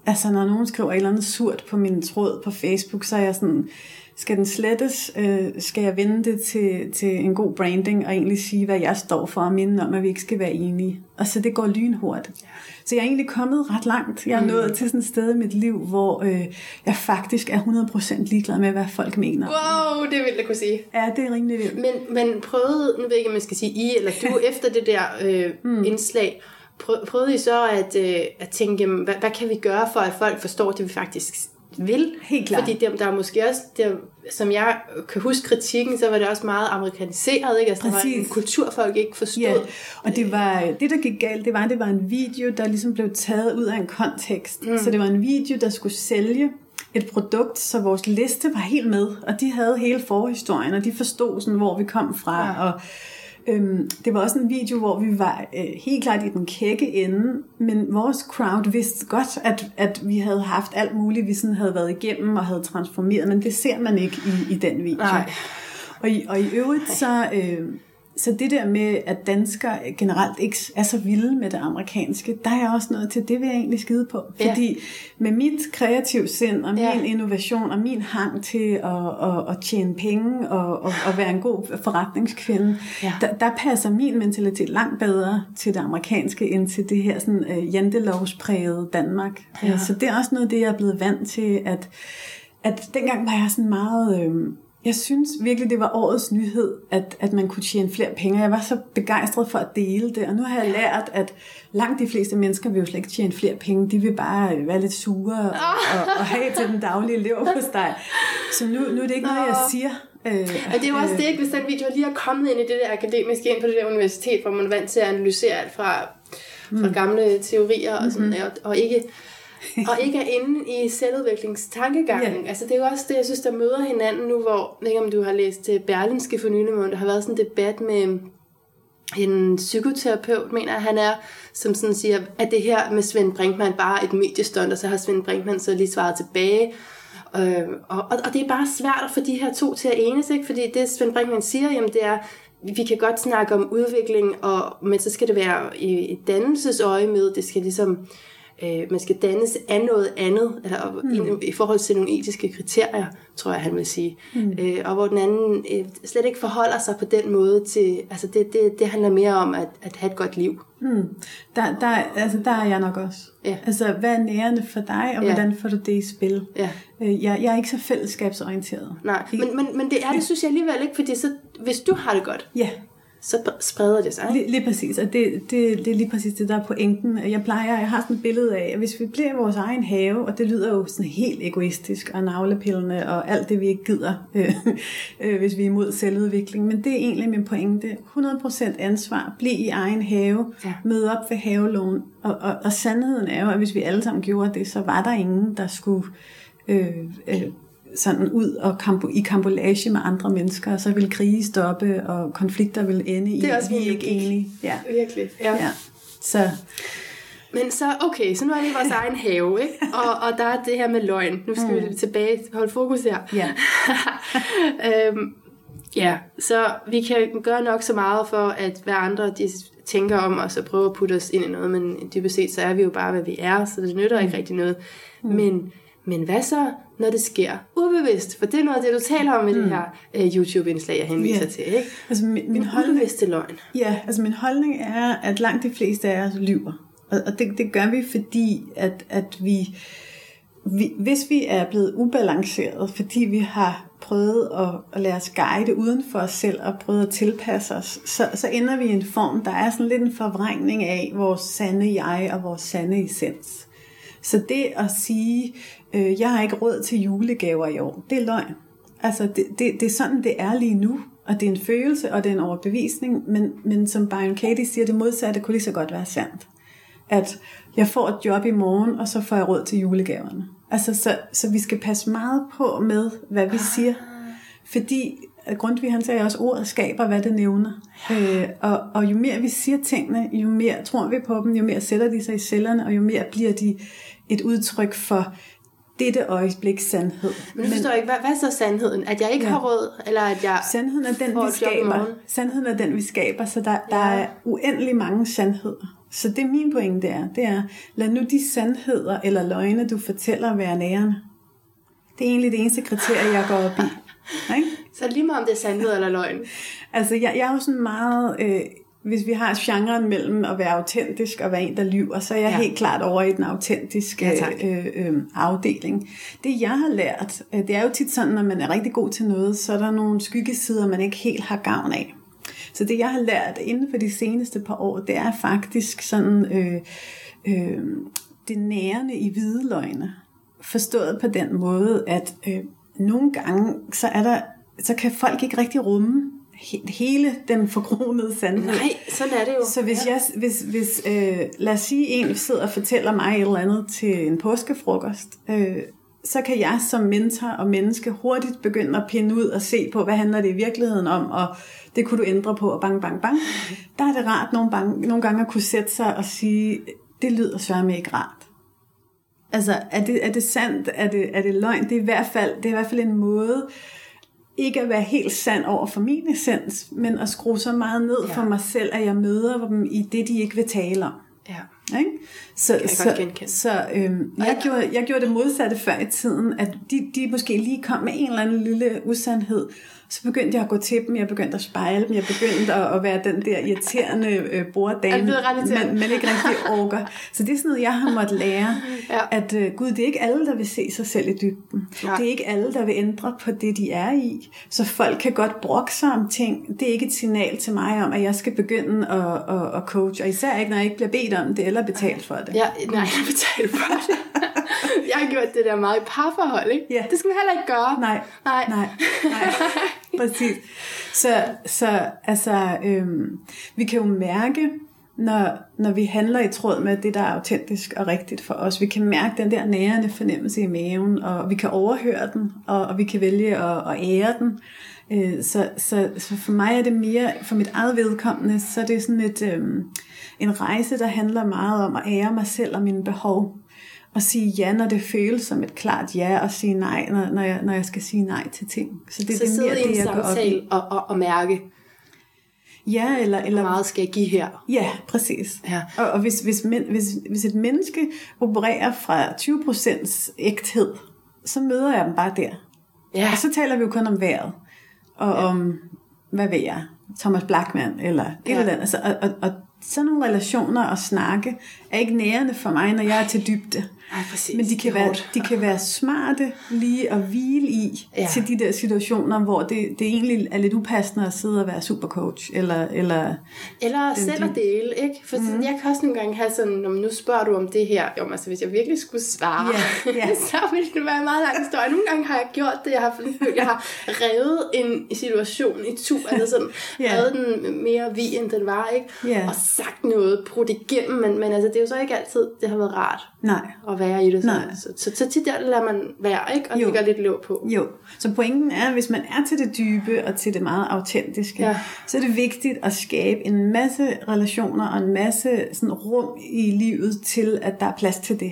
altså, når nogen skriver et eller andet surt på min tråd på Facebook, så er jeg sådan, skal den slettes? Øh, skal jeg vende det til, til en god branding og egentlig sige, hvad jeg står for, og minde om, at vi ikke skal være enige? Og så det går lynhurtigt. Så jeg er egentlig kommet ret langt. Jeg er nået til sådan et sted i mit liv, hvor øh, jeg faktisk er 100% ligeglad med, hvad folk mener. Wow, det vil jeg kunne sige. Ja, det er rimelig vildt. Men, men prøvede, nu ved jeg ikke, om jeg skal sige I eller du, efter det der øh, mm. indslag, prø- prøvede I så at, øh, at tænke, hvad, hvad kan vi gøre for, at folk forstår det, vi faktisk vil? Helt klart. Fordi dem, der er måske også, der, som jeg kan huske kritikken, så var det også meget amerikaniseret, ikke? Altså, der var en Præcis. kultur, folk ikke forstod. Ja, og det var det, der gik galt, det var, det var en video, der ligesom blev taget ud af en kontekst. Mm. Så det var en video, der skulle sælge et produkt, så vores liste var helt med, og de havde hele forhistorien, og de forstod sådan, hvor vi kom fra, ja. og Øhm, det var også en video, hvor vi var øh, helt klart i den kække ende, men vores crowd vidste godt, at, at vi havde haft alt muligt, vi sådan havde været igennem og havde transformeret, men det ser man ikke i, i den video. Nej. Og i, og i øvrigt så, øh, så det der med, at danskere generelt ikke er så vilde med det amerikanske, der er også noget til, det vil jeg egentlig skide på. Ja. Fordi med mit kreative sind og min Ja. innovation og min hang til at, at, at tjene penge og, og, og være en god forretningskvinde, Ja. der, der passer min mentalitet langt bedre til det amerikanske, end til det her sådan, uh, jantelovsprægede Danmark. Ja. Ja. Så det er også noget det, jeg er blevet vant til, at, at dengang var jeg sådan meget... Øh, jeg synes virkelig, det var årets nyhed, at, at man kunne tjene flere penge. Jeg var så begejstret for at dele det, og nu har jeg lært, at langt de fleste mennesker vil jo slet ikke tjene flere penge. De vil bare øh, være lidt sure og, og, og have til den daglige leverpostej. Så nu, nu er det ikke noget, jeg siger. Øh, Og det er jo også det, ikke, hvis den video lige er kommet ind i det der akademiske, ind på det der universitet, hvor man er vant til at analysere alt fra, fra Mm. gamle teorier og sådan Mm-hmm. og, og ikke og ikke er inde i selvudviklingstankegangen. Ja. Altså det er jo også det, jeg synes, der møder hinanden nu, hvor, jeg ikke om du har læst øh, Berlinske for nylig, der har været sådan en debat med en psykoterapeut, mener jeg, han er, som sådan siger, at det her med Svend Brinkmann bare et mediestunt, og så har Svend Brinkmann så lige svaret tilbage. Øh, og, og, og det er bare svært at få de her to til at enes, ikke? fordi det Svend Brinkmann siger, jamen det er, vi kan godt snakke om udvikling, og, men så skal det være i et dannelsesøje med, det skal ligesom, øh, man skal dannes af noget andet, eller mm. i, i forhold til nogle etiske kriterier, tror jeg, han vil sige. Mm. Øh, og hvor den anden øh, slet ikke forholder sig på den måde til, altså det, det, det handler mere om at, at have et godt liv. Hmm. Der, der, altså, der er jeg nok også. Ja. Altså, hvad er nærende for dig, og Ja. hvordan får du det i spil? Ja. Øh, Jeg, jeg er ikke så fællesskabsorienteret. Nej, men, men, men det er det, synes jeg alligevel ikke, fordi så, hvis du har det godt, Ja, så spreder det sig. Ikke? lige, lige præcis. Og det, det, det er lige præcis det, der er pointen. Jeg plejer, jeg har sådan et billede af, at hvis vi bliver i vores egen have, og det lyder jo sådan helt egoistisk og navlepillende og alt det, vi ikke gider, øh, øh, hvis vi er imod selvudvikling. Men det er egentlig min pointe. 100% ansvar. Bliv i egen have. Ja. Mød op ved havelån. Og, og, og sandheden er jo, at hvis vi alle sammen gjorde det, så var der ingen, der skulle... Øh, øh, sådan ud og kampo, i kambolage med andre mennesker, og så vil krige stoppe, og konflikter vil ende i, Det er også vi er ikke enige. Ja. Virkelig. Ja. ja. Så Men så, okay, så nu er vi i vores egen have, ikke? Og, og der er det her med løgn. Nu skal mm. vi tilbage, holde fokus her. ja, øhm, ja, så vi kan gøre nok så meget for, at hvad andre de tænker om os og prøve at putte os ind i noget, men dybest set, så er vi jo bare, hvad vi er, så det nytter ikke rigtig noget. Mm. Men, men hvad så, når det sker ubevidst? For det er noget af det, du taler om i det her uh, YouTube-indslag, jeg henviser Ja. til, ikke? altså min, min holdning, ubevidste løgn. ja, altså min holdning er, at langt de fleste af os lyver. Og, og det, det gør vi, fordi at, at vi, vi, hvis vi er blevet ubalanceret, fordi vi har prøvet at, at lade os guide uden for os selv og prøvet at tilpasse os, så, så ender vi i en form, der er sådan lidt en forvrængning af vores sande jeg og vores sande essens. Så det at sige, øh, jeg har ikke råd til julegaver i år, det er løgn. Altså det, det, det er sådan, det er lige nu, og det er en følelse, og det er en overbevisning, men, men som Byron Katie siger, det modsatte kunne lige så godt være sandt. At jeg får et job i morgen, og så får jeg råd til julegaverne. Altså, så, så vi skal passe meget på med, hvad vi siger. Fordi Grundtvig han sagde også, at ordet skaber, hvad det nævner. Øh, og, og jo mere vi siger tingene, jo mere tror vi på dem, jo mere sætter de sig i cellerne, og jo mere bliver de et udtryk for dette øjebliks sandhed. Men du forstår ikke, hvad, hvad er så sandheden? At jeg ikke ja. har råd, eller at jeg Sandheden er den, vi skaber. Sandheden er den, vi skaber, så der, ja. der er uendelig mange sandheder. Så det er min pointe er, det er, lad nu de sandheder eller løgne, du fortæller, være nærende. Det er egentlig det eneste kriterie, jeg går op i. Ikke? Så lige meget om det er sandhed eller løgn? Altså, jeg, jeg er jo sådan meget... Øh, hvis vi har genren mellem at være autentisk og være en, der lyver, så er jeg ja. helt klart over i den autentiske ja, øh, øh, afdeling. Det jeg har lært, øh, det er jo tit sådan, når man er rigtig god til noget, så er der nogle skyggesider, man ikke helt har gavn af. Så det jeg har lært inden for de seneste par år, det er faktisk sådan øh, øh, det nærende i hvide løgne. Forstået på den måde, at øh, nogle gange, så er der så kan folk ikke rigtig rumme hele den forkronede sandhed. Nej, sådan er det jo. Så hvis ja. jeg, hvis, hvis øh, lad os sige, en sidder og fortæller mig et eller andet til en påskefrokost, øh, så kan jeg som mentor og menneske hurtigt begynde at pinde ud og se på, hvad handler det i virkeligheden om, og det kunne du ændre på, og bang, bang, bang. Der er det rart nogle, bang, nogle gange at kunne sætte sig og sige, det lyder sørme ikke rart. Altså, er det, er det sandt? Er det, er det løgn? Det er, i hvert fald, det er i hvert fald en måde, ikke at være helt sand over for min essens, men at skrue så meget ned ja. for mig selv, at jeg møder dem i det, de ikke vil tale om. Ja. Ikke? Så, kan jeg så, så øhm, jeg, gjorde, jeg gjorde det modsatte før i tiden, at de, de måske lige kom med en eller anden lille usandhed, så begyndte jeg at gå til dem, jeg begyndte at spejle dem, jeg begyndte at, at være den der irriterende øh, borddame, men, men ikke rigtig orker. Så det er sådan noget, jeg har måttet lære, ja. at øh, gud, det er ikke alle, der vil se sig selv i dybden. Ja. Det er ikke alle, der vil ændre på det, de er i. Så folk kan godt brokke sig om ting. Det er ikke et signal til mig om, at jeg skal begynde at, at, at coach, og især ikke, når jeg ikke bliver bedt om det, eller betalt for det. Ja, nej, jeg betalt for det. jeg har gjort det der meget i parforhold, ikke? Ja. Det skal man heller ikke gøre. Nej, nej, nej. nej. Præcis. Så, så altså, øhm, vi kan jo mærke, når, når vi handler i tråd med det, der er autentisk og rigtigt for os. Vi kan mærke den der nærende fornemmelse i maven, og vi kan overhøre den, og, og vi kan vælge at, at ære den. Øh, så, så, så for mig er det mere, for mit eget vedkommende, så er det sådan et, øhm, en rejse, der handler meget om at ære mig selv og mine behov at sige ja, når det føles som et klart ja, og sige nej, når, når, jeg, når jeg skal sige nej til ting. Så det, så det er mere det, jeg går op i. Og, og, og mærke, Ja, eller, eller... Hvor meget skal jeg give her? Ja, præcis. Ja. Og, og hvis, hvis, men, hvis, hvis et menneske opererer fra 20% ægthed, så møder jeg dem bare der. Ja. Og så taler vi jo kun om vejret. Og ja. om, hvad ved jeg, Thomas Blackman, eller et ja. eller andet. Altså, og, og, og sådan nogle relationer og snakke er ikke nærende for mig, når jeg er til dybde. Ej, præcis. Men de kan, være, de kan være smarte lige at hvile i ja. til de der situationer, hvor det, det egentlig er lidt upassende at sidde og være supercoach. Eller, eller, eller selv at dele, ikke? For mm. jeg kan også nogle gange have sådan, nu spørger du om det her, jo, altså hvis jeg virkelig skulle svare, ja, ja. så ville det være en meget lang historie. Nogle gange har jeg gjort det, jeg har, jeg har revet en situation i to, altså sådan, ja. revet den mere vi, end den var, ikke? Ja. Og sagt noget, brudt igennem, men, men altså, det er jo så ikke altid, det har været rart. Nej. At være i det. Så, så, så, så tit der lader man være, ikke? Og jo. lægger lidt låg på. Jo, så pointen er, at hvis man er til det dybe og til det meget autentiske, ja. så er det vigtigt at skabe en masse relationer og en masse sådan, rum i livet til, at der er plads til det.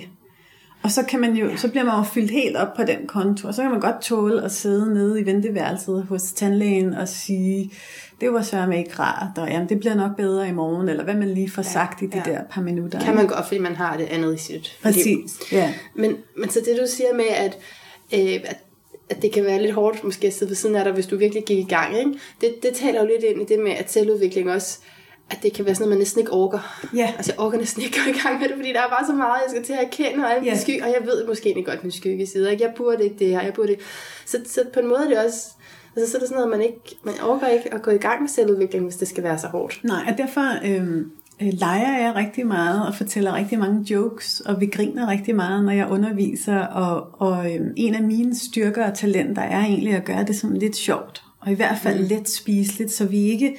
Og så, kan man jo, så bliver man jo fyldt helt op på den konto, og så kan man godt tåle at sidde nede i venteværelset hos tandlægen og sige, det var med ikke rart, og jamen, det bliver nok bedre i morgen, eller hvad man lige får ja, sagt i de ja. der par minutter. Kan man godt, fordi man har det andet i sit Præcis, liv. ja. Men, men så det du siger med, at, øh, at at det kan være lidt hårdt måske at sidde ved siden af dig, hvis du virkelig gik i gang. Ikke? Det, det taler jo lidt ind i det med, at selvudvikling også at det kan være sådan noget, man næsten ikke orker. Ja. Altså jeg orker næsten ikke gå i gang med det, fordi der er bare så meget, jeg skal til at erkende, og, ja. sky, og jeg ved måske ikke godt min skygge side. Ikke? Jeg burde ikke det her, jeg burde ikke. Så, så på en måde er det også, altså så er det sådan noget, man ikke, man orker ikke at gå i gang med selvudvikling, hvis det skal være så hårdt. Nej, og derfor øhm, øh, leger jeg rigtig meget og fortæller rigtig mange jokes, og vi griner rigtig meget, når jeg underviser, og, og øhm, en af mine styrker og talenter er egentlig at gøre det sådan lidt sjovt, og i hvert fald mm. let spiseligt, så vi ikke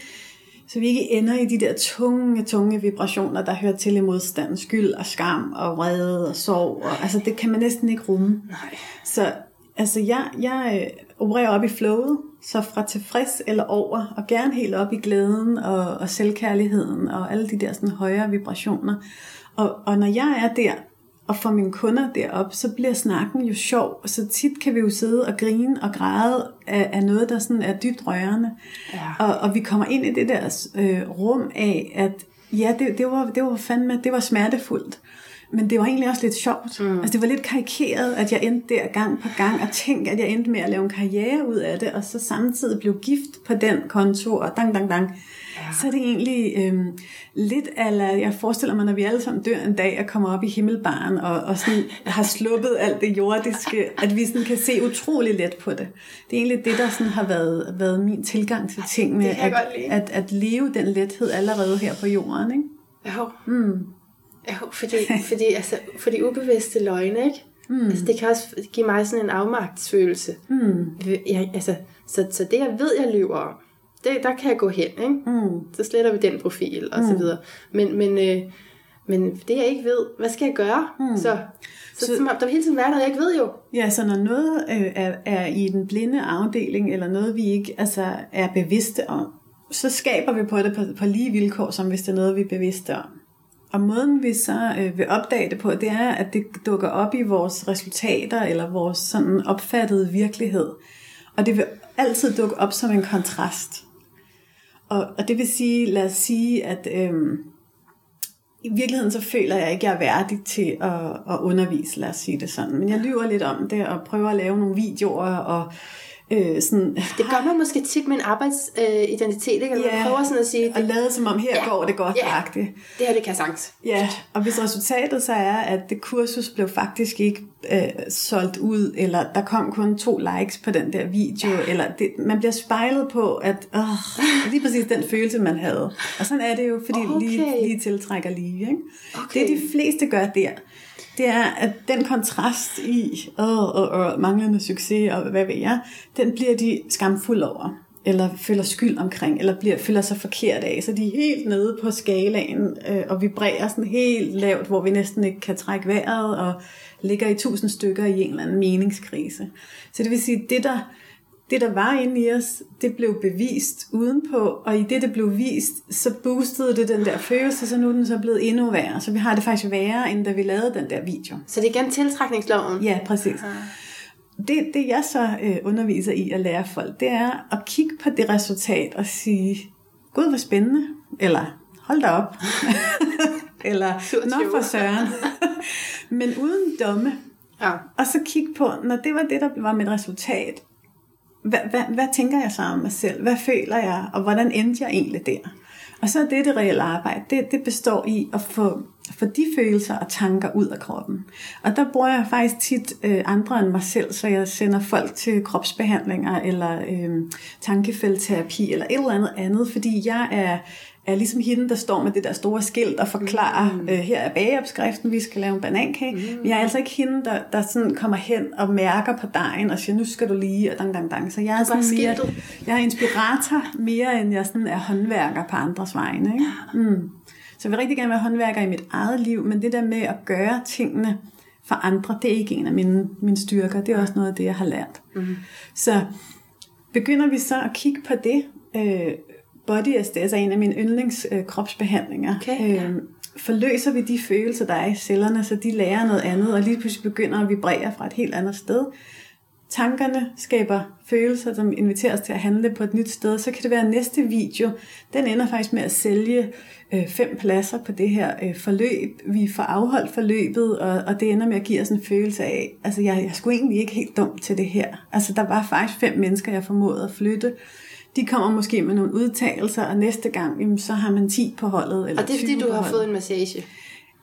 så vi ikke ender i de der tunge, tunge vibrationer, der hører til i modstand. Skyld og skam og vrede og sorg. Og, altså det kan man næsten ikke rumme. Nej. Så Altså, jeg, jeg øh, opererer op i flowet, så fra tilfreds eller over, og gerne helt op i glæden og, og selvkærligheden og alle de der sådan højere vibrationer. Og, og når jeg er der, og får mine kunder derop, så bliver snakken jo sjov. Og så tit kan vi jo sidde og grine og græde af, af noget, der sådan er dybt rørende. Ja. Og, og vi kommer ind i det der øh, rum af, at ja, det, det, var, det var fandme, det var smertefuldt. Men det var egentlig også lidt sjovt. Mm. Altså det var lidt karikeret, at jeg endte der gang på gang, og tænkte, at jeg endte med at lave en karriere ud af det, og så samtidig blev gift på den konto, og dang, dang, dang. Ja. Så er det egentlig øhm, lidt ala, jeg forestiller mig, når vi alle sammen dør en dag og kommer op i himmelbaren og, og sådan har sluppet alt det jordiske, at vi sådan kan se utrolig let på det. Det er egentlig det, der sådan har været, været min tilgang til tingene, at, at, at leve den lethed allerede her på jorden. Ikke? Jo. Mm. Jo fordi, fordi, altså, for de ubevidste løgne, ikke? Mm. Altså, det kan også give mig sådan en afmagtsfølelse. Mm. Jeg, altså, så, så det, jeg ved, jeg lyver om, det, der kan jeg gå hen, ikke? Mm. Så sletter vi den profil, og mm. så videre. Men, men, øh, men det, jeg ikke ved, hvad skal jeg gøre? Mm. Så, så, så, der vil hele tiden være noget, jeg ikke ved jo. Ja, så når noget øh, er, er i den blinde afdeling, eller noget, vi ikke altså, er bevidste om, så skaber vi på det på, på lige vilkår, som hvis det er noget, vi er bevidste om. Og måden vi så øh, vil opdage det på, det er, at det dukker op i vores resultater, eller vores sådan opfattede virkelighed. Og det vil altid dukke op som en kontrast. Og, og det vil sige, lad os sige, at øhm, i virkeligheden så føler jeg ikke, at jeg er værdig til at, at undervise, lad os sige det sådan. Men jeg lyver lidt om det og prøver at lave nogle videoer og Øh, sådan, det gør man måske tit med en arbejdsidentitet, øh, ikke? Eller man prøver sådan at sige... Og lade som om, her ja, går det godt, ja, agtigt. det her det kan sagtens. Ja, og hvis resultatet så er, at det kursus blev faktisk ikke øh, solgt ud, eller der kom kun to likes på den der video, ja. eller det, man bliver spejlet på, at øh, lige præcis den følelse, man havde. Og sådan er det jo, fordi okay. lige, lige tiltrækker lige. Ikke? Okay. Det de fleste gør der det er, at den kontrast i åh, åh, åh, manglende succes og hvad ved jeg, den bliver de skamfulde over eller føler skyld omkring, eller bliver, føler sig forkert af. Så de er helt nede på skalaen øh, og vibrerer sådan helt lavt, hvor vi næsten ikke kan trække vejret og ligger i tusind stykker i en eller anden meningskrise. Så det vil sige, det der det, der var inde i os, det blev bevist udenpå, og i det, det blev vist, så boostede det den der følelse, så nu er den så blevet endnu værre. Så vi har det faktisk værre, end da vi lavede den der video. Så det er igen tiltrækningsloven? Ja, præcis. Aha. Det, det jeg så øh, underviser i at lære folk, det er at kigge på det resultat og sige, gud, hvor spændende, eller hold da op, eller nå for søren, men uden domme. Ja. Og så kigge på, når det var det, der var mit resultat, hvad, hvad, hvad tænker jeg så om mig selv? Hvad føler jeg? Og hvordan endte jeg egentlig der? Og så er det det reelle arbejde. Det, det består i at få, få de følelser og tanker ud af kroppen. Og der bruger jeg faktisk tit øh, andre end mig selv, så jeg sender folk til kropsbehandlinger eller øh, tankefældterapi eller et eller andet andet, fordi jeg er er ligesom hende, der står med det der store skilt og forklarer, mm. øh, her er bageopskriften, vi skal lave en banankage. Mm. Jeg er altså ikke hende, der, der sådan kommer hen og mærker på dejen og siger, nu skal du lige, og dang, dang, dang. Så jeg er, sådan mere, jeg er inspirator mere, end jeg sådan er håndværker på andres vegne. Ikke? Mm. Så jeg vil rigtig gerne være håndværker i mit eget liv, men det der med at gøre tingene for andre, det er ikke en af mine, mine styrker. Det er også noget af det, jeg har lært. Mm. Så begynder vi så at kigge på det, øh, Body SDS er en af mine yndlingskropsbehandlinger. Øh, okay, øh, forløser vi de følelser, der er i cellerne, så de lærer noget andet, og lige pludselig begynder at vibrere fra et helt andet sted. Tankerne skaber følelser, som inviterer os til at handle på et nyt sted. Så kan det være, næste video, den ender faktisk med at sælge øh, fem pladser på det her øh, forløb. Vi får afholdt forløbet, og, og det ender med at give os en følelse af, altså jeg, jeg skulle egentlig ikke helt dum til det her. Altså der var faktisk fem mennesker, jeg formåede at flytte de kommer måske med nogle udtalelser, og næste gang, jamen, så har man 10 på holdet. Eller og det er fordi, du har fået en massage?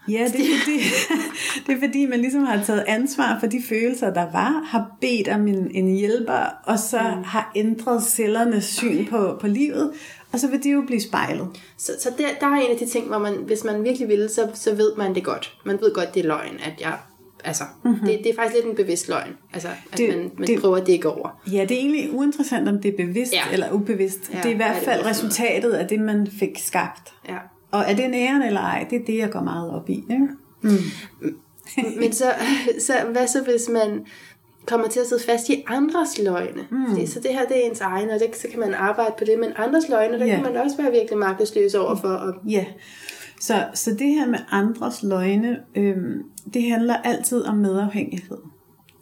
Ja, det er, fordi, det er fordi, man ligesom har taget ansvar for de følelser, der var, har bedt om en, en hjælper, og så mm. har ændret cellernes syn okay. på, på livet, og så vil de jo blive spejlet. Så, så der, der er en af de ting, hvor man, hvis man virkelig vil, så, så ved man det godt. Man ved godt, det er løgn, at jeg Altså, mm-hmm. det, det er faktisk lidt en bevidst løgn, altså, at det, man, man det, prøver at dække over. Ja, det er egentlig uinteressant, om det er bevidst ja. eller ubevidst. Ja, det er i hvert fald resultatet af det, man fik skabt. Ja. Og er det en æren eller ej, det er det, jeg går meget op i. Ikke? Mm. Men så, så, hvad så hvis man... kommer til at sidde fast i andres løgne. Mm. Fordi, så det her, det er ens egen, og det, så kan man arbejde på det. Men andres løgne, der Ja. kan man også være virkelig magtesløs overfor. Og, Ja, så, så det her med andres løgne, øhm, det handler altid om medafhængighed.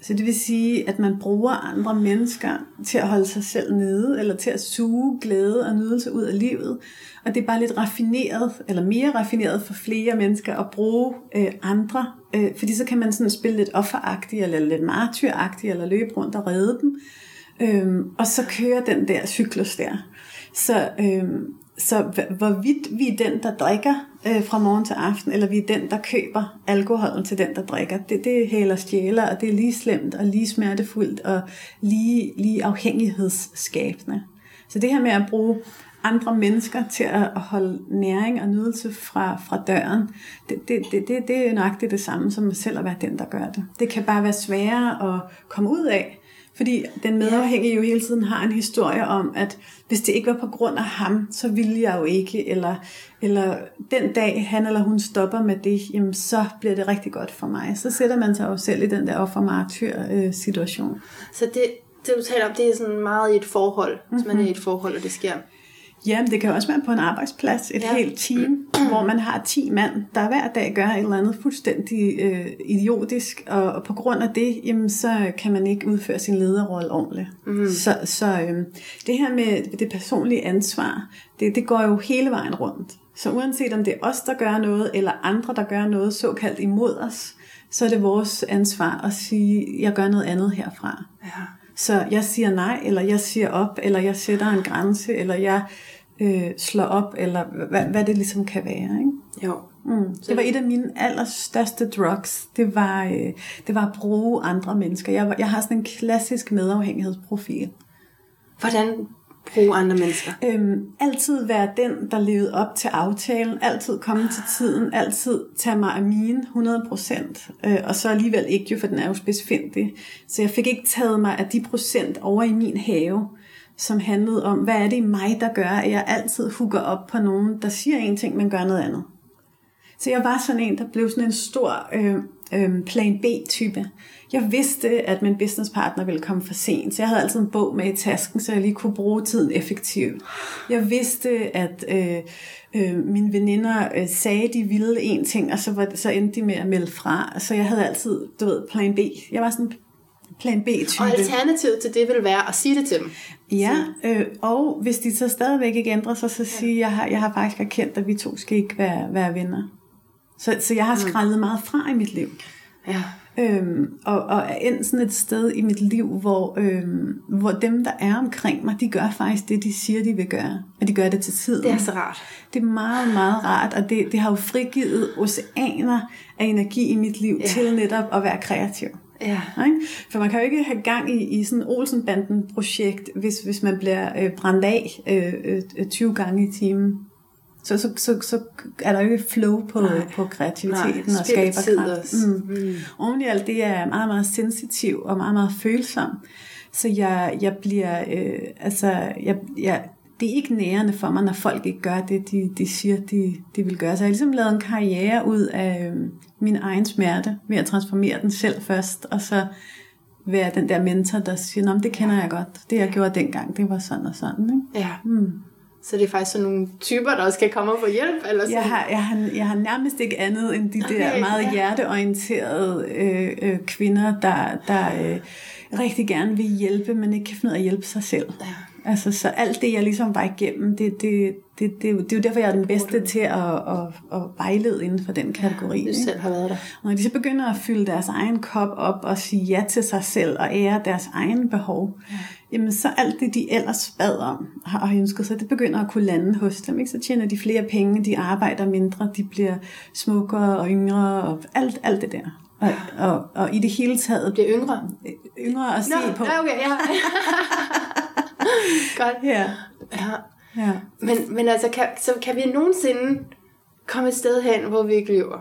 Så det vil sige, at man bruger andre mennesker til at holde sig selv nede, eller til at suge glæde og nydelse ud af livet. Og det er bare lidt raffineret, eller mere raffineret for flere mennesker at bruge øh, andre, øh, fordi så kan man sådan spille lidt offeragtig, eller lidt martyragtig, eller løbe rundt og redde dem. Øh, og så kører den der cyklus der. Så, øh, så hvorvidt vi er den, der drikker øh, fra morgen til aften, eller vi er den, der køber alkoholen til den, der drikker, det, det hæler stjæler, og det er lige slemt, og lige smertefuldt, og lige, lige afhængighedsskabende. Så det her med at bruge andre mennesker til at holde næring og nydelse fra, fra døren, det, det, det, det, det er nøjagtigt det samme som selv at være den, der gør det. Det kan bare være sværere at komme ud af, fordi den medafhængige jo hele tiden har en historie om, at hvis det ikke var på grund af ham, så ville jeg jo ikke, eller, eller den dag han eller hun stopper med det, jamen så bliver det rigtig godt for mig. Så sætter man sig jo selv i den der offer-martyr-situation. så det, det, du taler om, det er sådan meget i et forhold, hvis man er i et forhold, og det sker. Ja, men det kan også være på en arbejdsplads, et ja. helt team, hvor man har 10 mand, der hver dag gør et eller andet fuldstændig øh, idiotisk, og, og på grund af det, jamen, så kan man ikke udføre sin lederrolle ordentligt. Mm. Så, så øh, det her med det personlige ansvar, det, det går jo hele vejen rundt. Så uanset om det er os, der gør noget, eller andre, der gør noget såkaldt imod os, så er det vores ansvar at sige, jeg gør noget andet herfra. Ja. Så jeg siger nej, eller jeg siger op, eller jeg sætter en grænse, eller jeg øh, slår op, eller hvad, hvad det ligesom kan være. Ikke? Jo. Mm. Det var et af mine allerstørste drugs. Det var, øh, det var at bruge andre mennesker. Jeg, var, jeg har sådan en klassisk medafhængighedsprofil. Hvordan bruge andre mennesker? Øhm, altid være den, der levede op til aftalen, altid komme til tiden, altid tage mig af mine 100%, øh, og så alligevel ikke jo, for den er jo spidsfindig. Så jeg fik ikke taget mig af de procent over i min have, som handlede om, hvad er det i mig, der gør, at jeg altid hugger op på nogen, der siger en ting, men gør noget andet. Så jeg var sådan en, der blev sådan en stor øh, øh, plan B-type. Jeg vidste, at min businesspartner ville komme for sent, så jeg havde altid en bog med i tasken, så jeg lige kunne bruge tiden effektivt. Jeg vidste, at øh, øh, mine veninder øh, sagde, de ville en ting, og så, var så endte de med at melde fra. Så jeg havde altid, du ved, plan B. Jeg var sådan plan B-type. Og alternativet til det vil være at sige det til dem. Ja, øh, og hvis de så stadigvæk ikke ændrer sig, så sige, jeg har, jeg har faktisk erkendt, at vi to skal ikke være, være venner. Så, så jeg har skrællet meget fra i mit liv. Ja. Øhm, og, og er endt sådan et sted i mit liv, hvor, øhm, hvor dem, der er omkring mig, de gør faktisk det, de siger, de vil gøre. Og de gør det til tiden. Det er så rart. Det er meget, meget rart, og det, det har jo frigivet oceaner af energi i mit liv Ja. til netop at være kreativ. Ja. Ikke? For man kan jo ikke have gang i, i sådan Olsenbanden-projekt, hvis, hvis man bliver øh, brændt af øh, øh, 20 gange i timen. Så, så, så, så er der jo ikke flow på, Nej. på kreativiteten Nej, og skaberkraft. Mm. Mm. Oven i alt det er jeg meget, meget sensitiv og meget, meget følsom. Så jeg, jeg bliver, øh, altså, jeg, jeg, det er ikke nærende for mig, når folk ikke gør det, de, de siger, de, de vil gøre. Så jeg har ligesom lavet en karriere ud af øh, min egen smerte, ved at transformere den selv først, og så være den der mentor, der siger, Nå, det kender jeg godt. Det jeg gjorde dengang, det var sådan og sådan. Ikke? Ja. Mm. Så det er faktisk sådan nogle typer, der også kan komme og få hjælp? Eller sådan. Jeg har, jeg, har, jeg har nærmest ikke andet end de Okay, der meget ja. hjerteorienterede øh, øh, kvinder, der, der øh, rigtig gerne vil hjælpe, men ikke kan finde ud af at hjælpe sig selv. Ja. Altså, så alt det, jeg ligesom var igennem, det, det, det, det, er jo- det er jo derfor, jeg er den bedste til at, at, at vejlede inden for den kategori. Du ikke? selv har været der. Og når de så begynder at fylde deres egen kop op og sige ja til sig selv og ære deres egen behov, ja. jamen så alt det, de ellers bad om har har ønsket sig, det begynder at kunne lande hos dem. Ikke? Så tjener de flere penge, de arbejder mindre, de bliver smukkere og yngre og alt, alt det der. Og, og, og i det hele taget Bliver yngre. yngre at se Nå, på. ja, okay, ja. Godt. Ja, Ja. Ja. Men, men altså, kan, så kan vi nogensinde komme et sted hen, hvor vi ikke lever?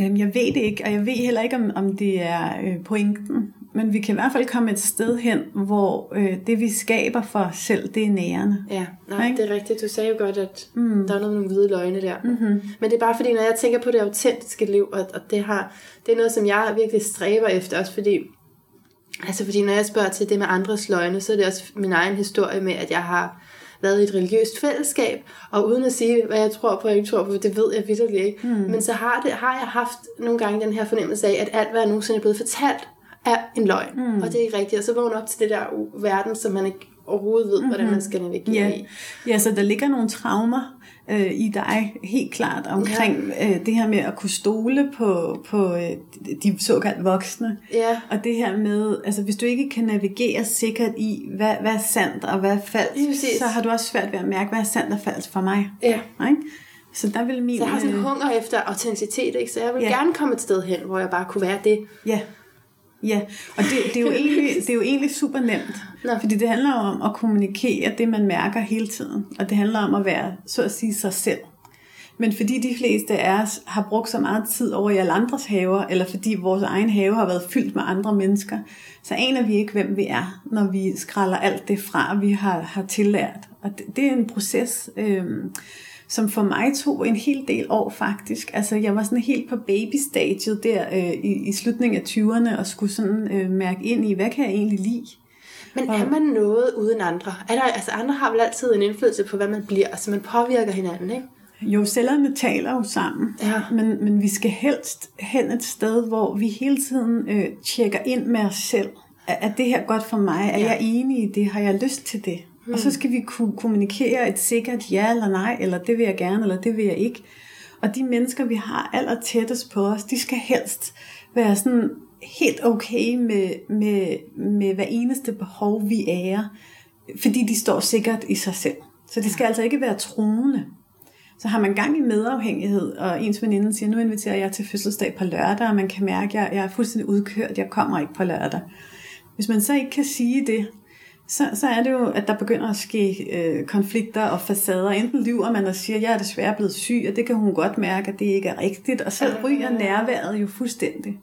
Øhm, jeg ved det ikke, og jeg ved heller ikke, om, om det er øh, pointen. Men vi kan i hvert fald komme et sted hen, hvor øh, det vi skaber for os selv, det er nærende. Ja, nej, Ikke? det er rigtigt. Du sagde jo godt, at mm. der er noget med nogle hvide løgne der. Mm-hmm. Men det er bare fordi, når jeg tænker på det autentiske liv, og, og det, har, det er noget, som jeg virkelig stræber efter, også fordi, altså fordi når jeg spørger til det med andres løgne, så er det også min egen historie med, at jeg har været i et religiøst fællesskab, og uden at sige, hvad jeg tror på og ikke tror på, det ved jeg vidt ikke. Mm. Men så har, det, har jeg haft nogle gange den her fornemmelse af, at alt, hvad jeg nogensinde er blevet fortalt, er en løgn. Mm. Og det er ikke rigtigt. Og så vågner op til det der verden, som man ikke overhovedet ved, hvordan man skal navigere Ja, i. ja så der ligger nogle traumer øh, i dig, helt klart, omkring ja. øh, det her med at kunne stole på, på øh, de såkaldt voksne. Ja. Og det her med, altså hvis du ikke kan navigere sikkert i, hvad, hvad er sandt og hvad er falsk, så har du også svært ved at mærke, hvad er sandt og falsk for mig. Ja. Ikke? Så der vil min... Så jeg har sådan en øh, hunger efter autenticitet, ikke? så jeg vil Ja. gerne komme et sted hen, hvor jeg bare kunne være det. Ja. Ja, og det, det, er jo egentlig, det er jo egentlig super nemt, Nå. fordi det handler om at kommunikere det, man mærker hele tiden, og det handler om at være, så at sige, sig selv. Men fordi de fleste af os har brugt så meget tid over i alle andres haver, eller fordi vores egen have har været fyldt med andre mennesker, så aner vi ikke, hvem vi er, når vi skralder alt det fra, vi har, har tillært. Og det, det er en proces, øhm, som for mig tog en hel del år faktisk. Altså jeg var sådan helt på baby-stadiet der øh, i, i slutningen af 20'erne, og skulle sådan øh, mærke ind i, hvad kan jeg egentlig lide? Men er man noget uden andre? Er der, altså andre har vel altid en indflydelse på, hvad man bliver. Altså man påvirker hinanden, ikke? Jo, cellerne taler jo sammen, Ja. men, men vi skal helst hen et sted, hvor vi hele tiden øh, tjekker ind med os selv. Er, er det her godt for mig? Er Ja. ja. jeg enig i det? Har jeg lyst til det? Mm. Og så skal vi kunne kommunikere et sikkert ja eller nej, eller det vil jeg gerne, eller det vil jeg ikke. Og de mennesker, vi har aller tættest på os, de skal helst være sådan helt okay med, med, med hver eneste behov, vi er, fordi de står sikkert i sig selv. Så det skal altså ikke være truende. Så har man gang i medafhængighed, og ens veninde siger, nu inviterer jeg til fødselsdag på lørdag, og man kan mærke, at jeg, jeg er fuldstændig udkørt, jeg kommer ikke på lørdag. Hvis man så ikke kan sige det, så, så er det jo, at der begynder at ske øh, konflikter og facader. Enten lyver man og siger, jeg er desværre blevet syg, og det kan hun godt mærke, at det ikke er rigtigt, og så ryger nærværet jo fuldstændig.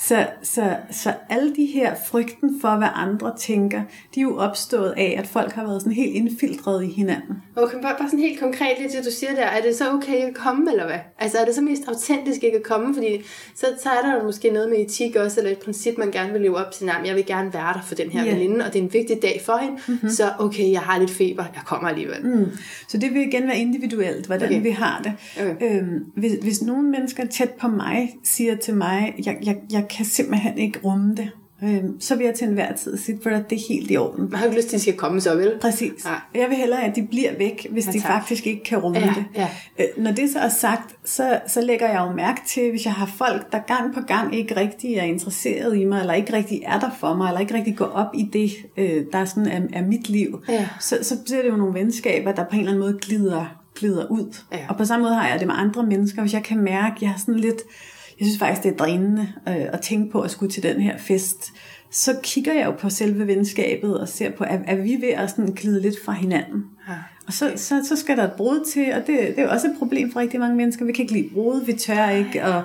Så, så, så alle de her frygten for, hvad andre tænker, de er jo opstået af, at folk har været sådan helt indfiltreret i hinanden. Okay, bare, bare sådan helt konkret lidt det, du siger der. Er det så okay at komme, eller hvad? Altså er det så mest autentisk ikke at komme? Fordi så, så er der måske noget med etik også, eller et princip, man gerne vil leve op til. Nej, jeg vil gerne være der for den her yeah. veninde, og det er en vigtig dag for hende. Mm-hmm. Så okay, jeg har lidt feber, jeg kommer alligevel. Mm. Så det vil igen være individuelt, hvordan okay. vi har det. Okay. Øhm, hvis, hvis nogle mennesker tæt på mig siger til mig, jeg, jeg, jeg kan simpelthen ikke rumme det, øhm, så vil jeg til enhver tid sige, for det er helt i orden. Man har ikke lyst til, at de skal komme så, vel? Præcis. Nej. Jeg vil hellere, at de bliver væk, hvis Ja, de faktisk ikke kan rumme Ja, det. ja. Øh, Når det så er sagt, så, så lægger jeg jo mærke til, hvis jeg har folk, der gang på gang ikke rigtig er interesseret i mig, eller ikke rigtig er der for mig, eller ikke rigtig går op i det, øh, der er sådan er, er mit liv, Ja. så, så bliver det jo nogle venskaber, der på en eller anden måde glider, glider ud. Ja. Og på samme måde har jeg det med andre mennesker, hvis jeg kan mærke, at jeg har sådan lidt, jeg synes faktisk, det er drænende øh, at tænke på at skulle til den her fest, så kigger jeg jo på selve venskabet og ser på, er, er vi ved at sådan glide lidt fra hinanden? Ja. Og så, så, så skal der et brud til, og det, det er jo også et problem for rigtig mange mennesker. Vi kan ikke lide brud, vi tør ikke, og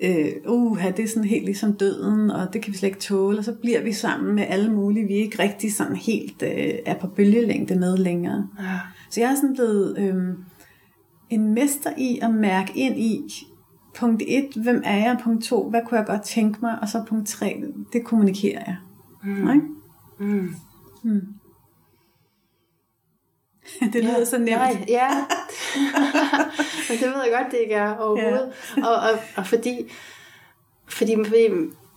øh, uh, det er sådan helt ligesom døden, og det kan vi slet ikke tåle, og så bliver vi sammen med alle mulige, vi er ikke rigtig sådan helt øh, er på bølgelængde med længere. Ja. Så jeg er sådan blevet øh, en mester i at mærke ind i, punkt 1, hvem er jeg? Punkt 2, hvad kunne jeg godt tænke mig? Og så punkt 3, det kommunikerer jeg. Mm. Ikke? Mm. Det lyder så nemt. Nej, ja. Men det ved jeg godt, det ikke er overhovedet. Ja. Og, og, og fordi, fordi, fordi,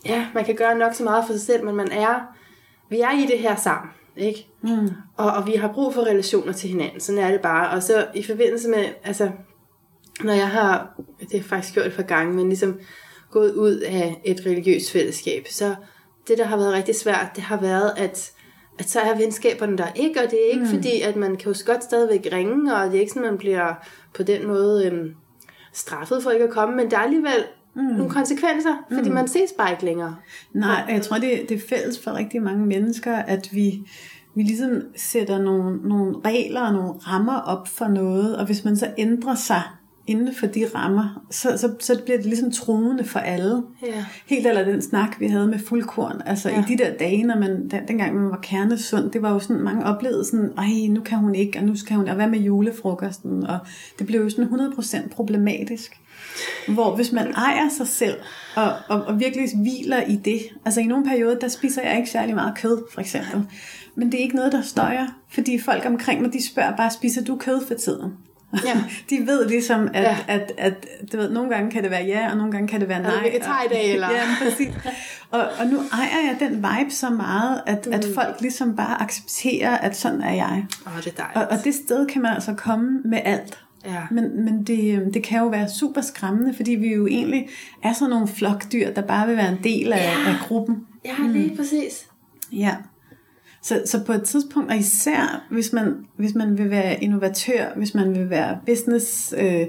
ja, man kan gøre nok så meget for sig selv, men man er, vi er i det her sammen, ikke? Mm. Og, og vi har brug for relationer til hinanden, sådan er det bare. Og så i forbindelse med, altså, når jeg har, det har jeg faktisk gjort et par gange, men ligesom gået ud af et religiøst fællesskab, så det, der har været rigtig svært, det har været, at, at så er venskaberne der ikke, og det er ikke mm. fordi, at man kan jo godt stadigvæk ringe, og det er ikke sådan, man bliver på den måde øhm, straffet for ikke at komme, men der er alligevel mm. nogle konsekvenser, fordi mm. man ses bare ikke længere. Nej, jeg tror, det, det er fælles for rigtig mange mennesker, at vi, vi ligesom sætter nogle, nogle regler og nogle rammer op for noget, og hvis man så ændrer sig inden for de rammer, så, så, så bliver det ligesom truende for alle. Ja. Helt eller den snak, vi havde med fuldkorn. Altså ja. Ja. i de der dage, når man, den, dengang man var kernesund, det var jo sådan, mange oplevede sådan, ej, nu kan hun ikke, og nu skal hun, og hvad med julefrokosten? Og det blev jo sådan 100% problematisk. Hvor hvis man ejer sig selv, og, og, og virkelig hviler i det, altså i nogle perioder, der spiser jeg ikke særlig meget kød, for eksempel. Men det er ikke noget, der støjer, fordi folk omkring mig, de spørger bare, spiser du kød for tiden? Ja. De ved ligesom, at, ja. Ja. at, at du ved, nogle gange kan det være ja, og nogle gange kan det være nej. du vegetar i dag, eller? Ja, præcis. Og, og nu ejer jeg den vibe så meget, at, mm. at folk ligesom bare accepterer, at sådan er jeg. Åh, det er dejligt. Og, og det sted kan man altså komme med alt. Ja. Men, men det, det kan jo være super skræmmende, fordi vi jo egentlig er sådan nogle flokdyr, der bare vil være en del af, Ja. af gruppen. Ja, lige præcis. Ja. Så, så på et tidspunkt, og især hvis man, hvis man vil være innovatør, hvis man vil være business øh,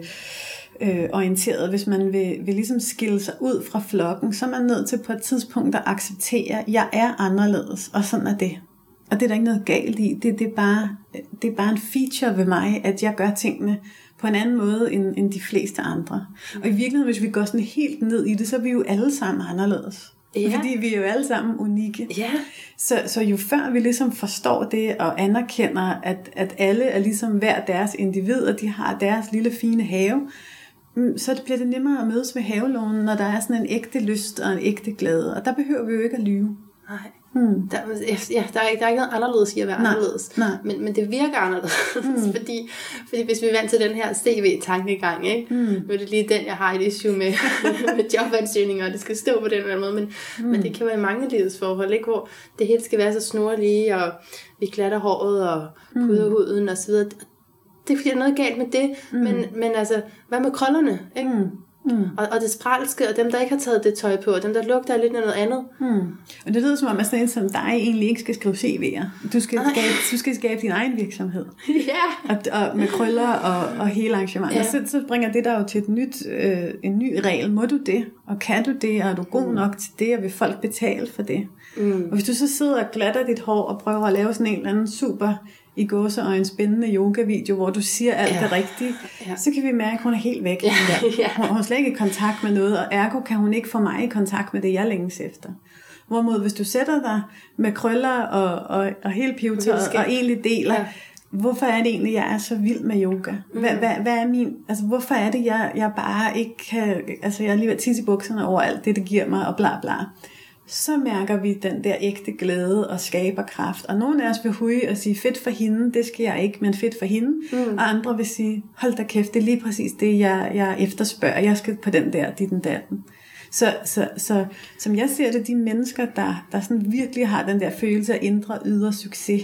øh, orienteret, hvis man vil, vil ligesom skille sig ud fra flokken, så er man nødt til på et tidspunkt at acceptere, at jeg er anderledes, og sådan er det. Og det er der ikke noget galt i. Det, det, er bare, det er bare en feature ved mig, at jeg gør tingene på en anden måde end, end de fleste andre. Og i virkeligheden, hvis vi går sådan helt ned i det, så er vi jo alle sammen anderledes. Ja. Fordi vi er jo alle sammen unikke. Ja. Så, så jo før vi ligesom forstår det og anerkender, at, at alle er ligesom hver deres individ, og de har deres lille fine have, mm, så bliver det nemmere at mødes ved havelånen, når der er sådan en ægte lyst og en ægte glæde. Og der behøver vi jo ikke at lyve. Nej. Hmm. Der, ja, der er, ikke, der er ikke noget anderledes i at være Nej, anderledes. nej. Men, men det virker anderledes. Mm. fordi, fordi hvis vi er vant til den her CV-tankegang, ikke? Mm. nu er det lige den, jeg har et issue med, med jobansøgninger, og det skal stå på den eller måde. Men, mm. men det kan være i mange livsforhold, ikke? hvor det hele skal være så snorlige, og vi klatter håret og pudrer mm. huden og så videre. Det er fordi, der er noget galt med det. Mm. Men, men altså, hvad med krøllerne? Ikke? Mm. Mm. Og, og det spralske, og dem, der ikke har taget det tøj på, og dem, der lugter lidt af noget andet. Hmm. Og det lyder som om, at sådan en som dig egentlig ikke skal skrive CV'er. Du skal, skabe, du skal skabe din egen virksomhed. ja. Og, og med krøller og, og hele arrangementet. Ja. Så, så bringer det der jo til et nyt, øh, en ny regel. Må du det? Og kan du det? Og er du god nok til det? Og vil folk betale for det? Mm. Og hvis du så sidder og glatter dit hår og prøver at lave sådan en eller anden super i en spændende yoga-video, hvor du siger alt Ja. det rigtige, Ja. så kan vi mærke, at hun er helt væk. Ja. Ja. Hun, hun er slet ikke i kontakt med noget, og ergo kan hun ikke få mig i kontakt med det, jeg længes efter. Hvorimod, hvis du sætter dig med krøller og, og, og hele pivetøjet, og egentlig deler, Ja. hvorfor er det egentlig, jeg er så vild med yoga? Hvad, hvad, hvad er min, altså hvorfor er det, jeg, jeg bare ikke kan, altså jeg er lige ved at tisse i bukserne over alt det, det giver mig, og bla bla. Så mærker vi den der ægte glæde og skaberkraft. Og nogle af os vil huge og sige, fedt for hende, det skal jeg ikke, men fedt for hende. Mm. Og andre vil sige, hold da kæft, det er lige præcis det, jeg, jeg efterspørger. Jeg skal på den der, dit den datten. Så, så, så som jeg ser det, de mennesker, der, der sådan virkelig har den der følelse af indre ydre succes,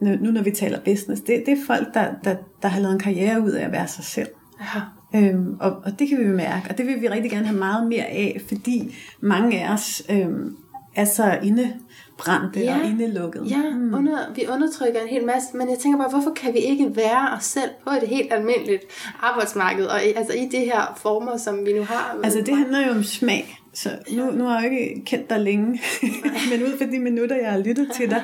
nu, når vi taler business, det, det er folk, der, der, der har lavet en karriere ud af at være sig selv. Ja. Øhm, og, og det kan vi jo mærke, og det vil vi rigtig gerne have meget mere af, fordi mange af os øhm, er så indebrændte Ja. og indelukket. Ja, mm. under, vi undertrykker en hel masse, men jeg tænker bare, hvorfor kan vi ikke være os selv på et helt almindeligt arbejdsmarked, og altså i de her former, som vi nu har? Altså det handler jo om smag. Så nu, nu har jeg jo ikke kendt dig længe, men ud fra de minutter, jeg har lyttet til dig,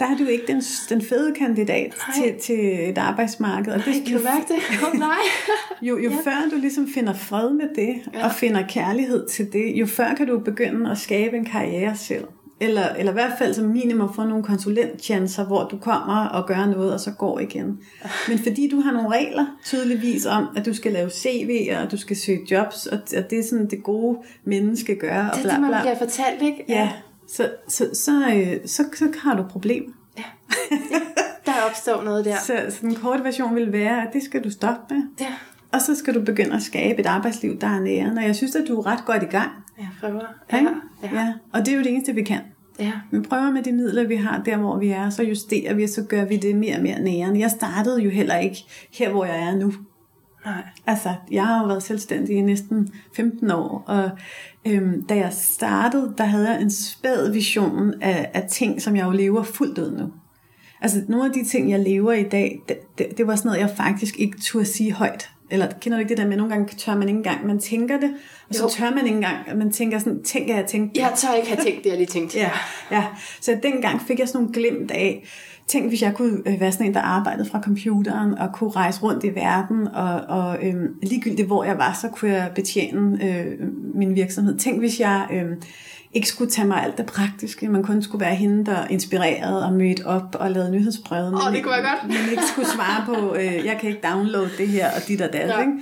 der er du ikke den, den fede kandidat Nej. til, til et arbejdsmarked. Og Nej, kan du mærke det? Oh, nej. Jo, jo Ja. før du ligesom finder fred med det, ja. og finder kærlighed til det, jo før kan du begynde at skabe en karriere selv. Eller, eller i hvert fald som minimum få nogle konsulenttjenester, hvor du kommer og gør noget, og så går igen. Men fordi du har nogle regler tydeligvis om, at du skal lave CV'er, og du skal søge jobs, og og det er sådan, det gode menneske gør, og Det er bla det, man bla. bliver fortalt, ikke? Ja, så, så, så, øh, så, så har du et problem. Der opstår noget der. Så, så den korte version vil være, at det skal du stoppe med. Ja, Og så skal du begynde at skabe et arbejdsliv, der er nærende. Og jeg synes, at du er ret godt i gang. Jeg prøver. Ja, Ja, ja. ja. Og det er jo det eneste, vi kan. ja. Vi prøver med de midler, vi har der, hvor vi er, så justerer vi, og så gør vi det mere og mere nærende. Jeg startede jo heller ikke her, hvor jeg er nu. Nej. Altså, jeg har jo været selvstændig i næsten 15 år, og øhm, da jeg startede, der havde jeg en spæd vision af, af ting, som jeg jo lever fuldt ud nu. Altså, nogle af de ting, jeg lever i dag, det, det, det var sådan noget, jeg faktisk ikke turde sige højt. Eller kender du ikke det der med, nogle gange tør man ikke engang, man tænker det, og så Jo. tør man ikke engang, man tænker sådan, tænker jeg tænkte Jeg tør ikke have tænkt det, jeg lige tænkte. Ja, ja. Så dengang fik jeg sådan nogle glimt af, tænk, hvis jeg kunne øh, være sådan en, der arbejdede fra computeren og kunne rejse rundt i verden, og, og øh, ligegyldigt hvor jeg var, så kunne jeg betjene øh, min virksomhed. Tænk, hvis jeg øh, ikke skulle tage mig alt det praktiske, man kun skulle være hende, der inspirerede og mødte op og lavede nyhedsbrevet. Åh, oh, det kunne være godt. Men ikke skulle svare på, øh, jeg kan ikke downloade det her og dit og dat. Ja. Ikke?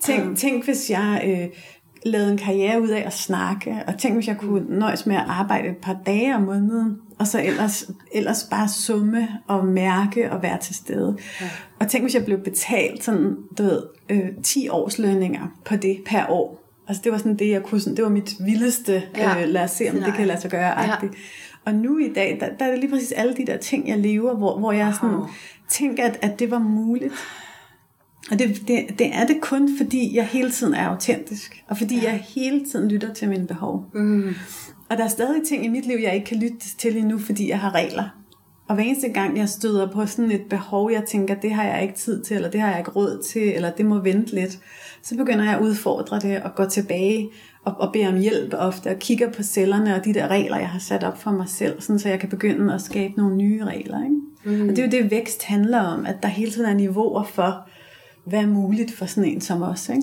Tænk, tænk, hvis jeg... Øh, lavede en karriere ud af at snakke, og tænk, hvis jeg kunne nøjes med at arbejde et par dage om måneden, og så ellers, ellers bare summe og mærke og være til stede. Ja. Og tænk, hvis jeg blev betalt sådan, du ved, øh, 10 års lønninger på det per år. Altså det var sådan det, jeg kunne, sådan, det var mit vildeste, ja. øh, lad os se, om Nej. det kan lade sig gøre. Ja. Og nu i dag, der, der er det lige præcis alle de der ting, jeg lever, hvor, hvor jeg sådan, wow. tænker, at, at det var muligt. Og det, det, det er det kun, fordi jeg hele tiden er autentisk, og fordi ja. jeg hele tiden lytter til mine behov. Mm. Og der er stadig ting i mit liv, jeg ikke kan lytte til endnu, fordi jeg har regler. Og hver eneste gang, jeg støder på sådan et behov, jeg tænker, det har jeg ikke tid til, eller det har jeg ikke råd til, eller det må vente lidt, så begynder jeg at udfordre det og gå tilbage og, og bede om hjælp ofte, og kigger på cellerne og de der regler, jeg har sat op for mig selv, sådan, så jeg kan begynde at skabe nogle nye regler. Ikke? Mm. Og det er jo det, vækst handler om, at der hele tiden er niveauer for, hvad er muligt for sådan en som os. Ikke?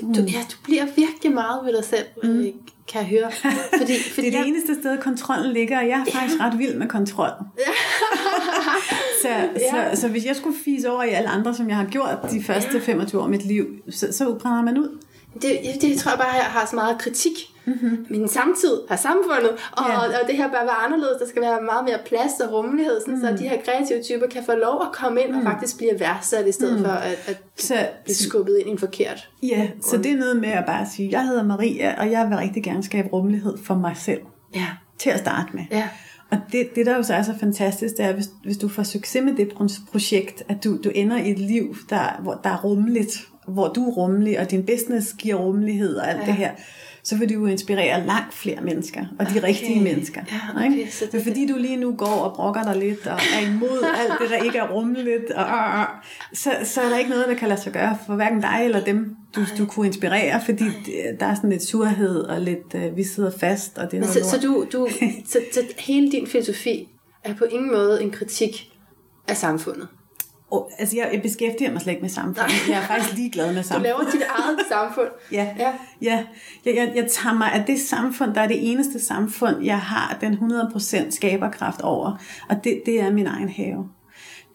Du, du, ja, du bliver virkelig meget ved dig selv, mm. Kan jeg høre. Fordi, fordi det er det jeg... eneste sted, kontrollen ligger, og jeg er faktisk ret vild med kontrol. så, ja. så, så hvis jeg skulle fise over i alle andre, som jeg har gjort de første 25 år af mit liv, så, så brænder man ud. Det, det tror jeg bare, jeg har så meget kritik Mm-hmm. Men samtidig har samfundet, og, yeah. og det her bør være anderledes. Der skal være meget mere plads og rummelighed, sådan, mm. så de her kreative typer kan få lov at komme ind mm. og faktisk blive værdsat, i stedet mm. for at, at så, blive skubbet ind i en forkert. Ja, så det er noget med at bare sige, jeg hedder Maria, og jeg vil rigtig gerne skabe rummelighed for mig selv. Ja. Til at starte med. Ja. Og det, det, der jo så er så fantastisk, det er, hvis, hvis du får succes med det projekt, at du, du ender i et liv, der, hvor der er rummeligt, hvor du er rummelig, og din business giver rummelighed og alt ja. det her så vil du jo inspirere langt flere mennesker, og de okay. rigtige mennesker. Ja, okay, ikke? Så det, fordi, du lige nu går og brokker dig lidt, og er imod alt det, der ikke er rummeligt, og, og, og, så, så er der ikke noget, der kan lade sig gøre for hverken dig eller dem, du, du kunne inspirere, fordi der er sådan lidt surhed og lidt, uh, vi sidder fast, og det er noget så, så, du, du, så, så hele din filosofi er på ingen måde en kritik af samfundet? Og, altså, jeg, jeg beskæftiger mig slet ikke med samfundet. Nej. Jeg er faktisk ligeglad med samfundet. Du laver dit eget samfund. ja, ja. ja. Jeg, jeg, jeg tager mig af det samfund, der er det eneste samfund, jeg har den 100% skaberkraft over. Og det, det er min egen have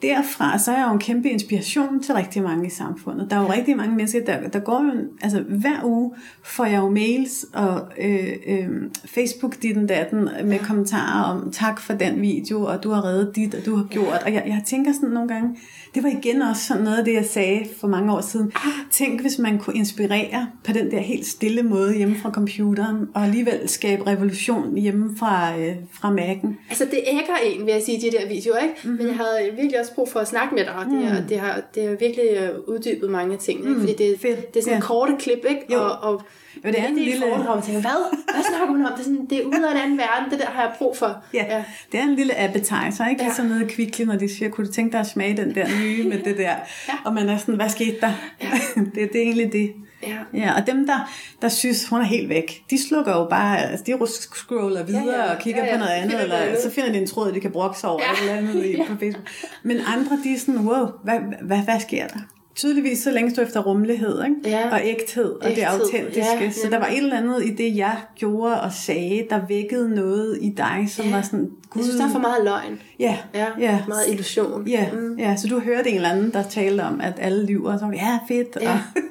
derfra, så er jeg jo en kæmpe inspiration til rigtig mange i samfundet. Der er jo rigtig mange mennesker, der, der går jo, altså hver uge får jeg jo mails og øh, øh, Facebook dit og datten med kommentarer om, tak for den video, og du har reddet dit, og du har gjort. Og jeg, jeg tænker sådan nogle gange, det var igen også sådan noget af det, jeg sagde for mange år siden. Tænk, hvis man kunne inspirere på den der helt stille måde hjemme fra computeren, og alligevel skabe revolution hjemme fra, øh, fra Mac'en. Altså det ægger en, vil jeg sige, de der videoer, ikke? Mm-hmm. Men jeg havde virkelig også brug for at snakke med dig, og det, mm. er, det, har, det har virkelig øh, uddybet mange ting, ikke? Mm. fordi det, Fedt. det er sådan ja. korte klip, ikke? Jo. Og, og jo, det er en lille... foredrag, og tænker, hvad? Hvad snakker hun om? Det er, sådan, det er ude af en anden verden, det der har jeg brug for. Ja, ja. det er en lille appetizer, ikke? Ja. Ligesom noget kvickly, når de siger, kunne du tænke dig at smage den der nye med det der? ja. Og man er sådan, hvad skete der? Ja. det, det er egentlig det. Ja. ja, og dem, der, der synes, hun er helt væk, de slukker jo bare, altså de scroller videre ja, ja. og kigger ja, ja. på noget andet, eller så finder de en tråd, de kan brokke sig over, ja. eller andet ja. på Facebook. Men andre, de er sådan, wow, hvad, hvad, hvad sker der? tydeligvis så længes du efter rummelighed ikke? Ja. og ægthed og ægthed. det autentiske. Ja, så der var et eller andet i det, jeg gjorde og sagde, der vækkede noget i dig, som ja. var sådan... Gud. Jeg synes, der er for meget løgn. Ja. ja, ja. Meget illusion. Ja. Mm. ja, så du hørte en eller anden, der talte om, at alle lyver, og så ja, fedt. Ja. Og,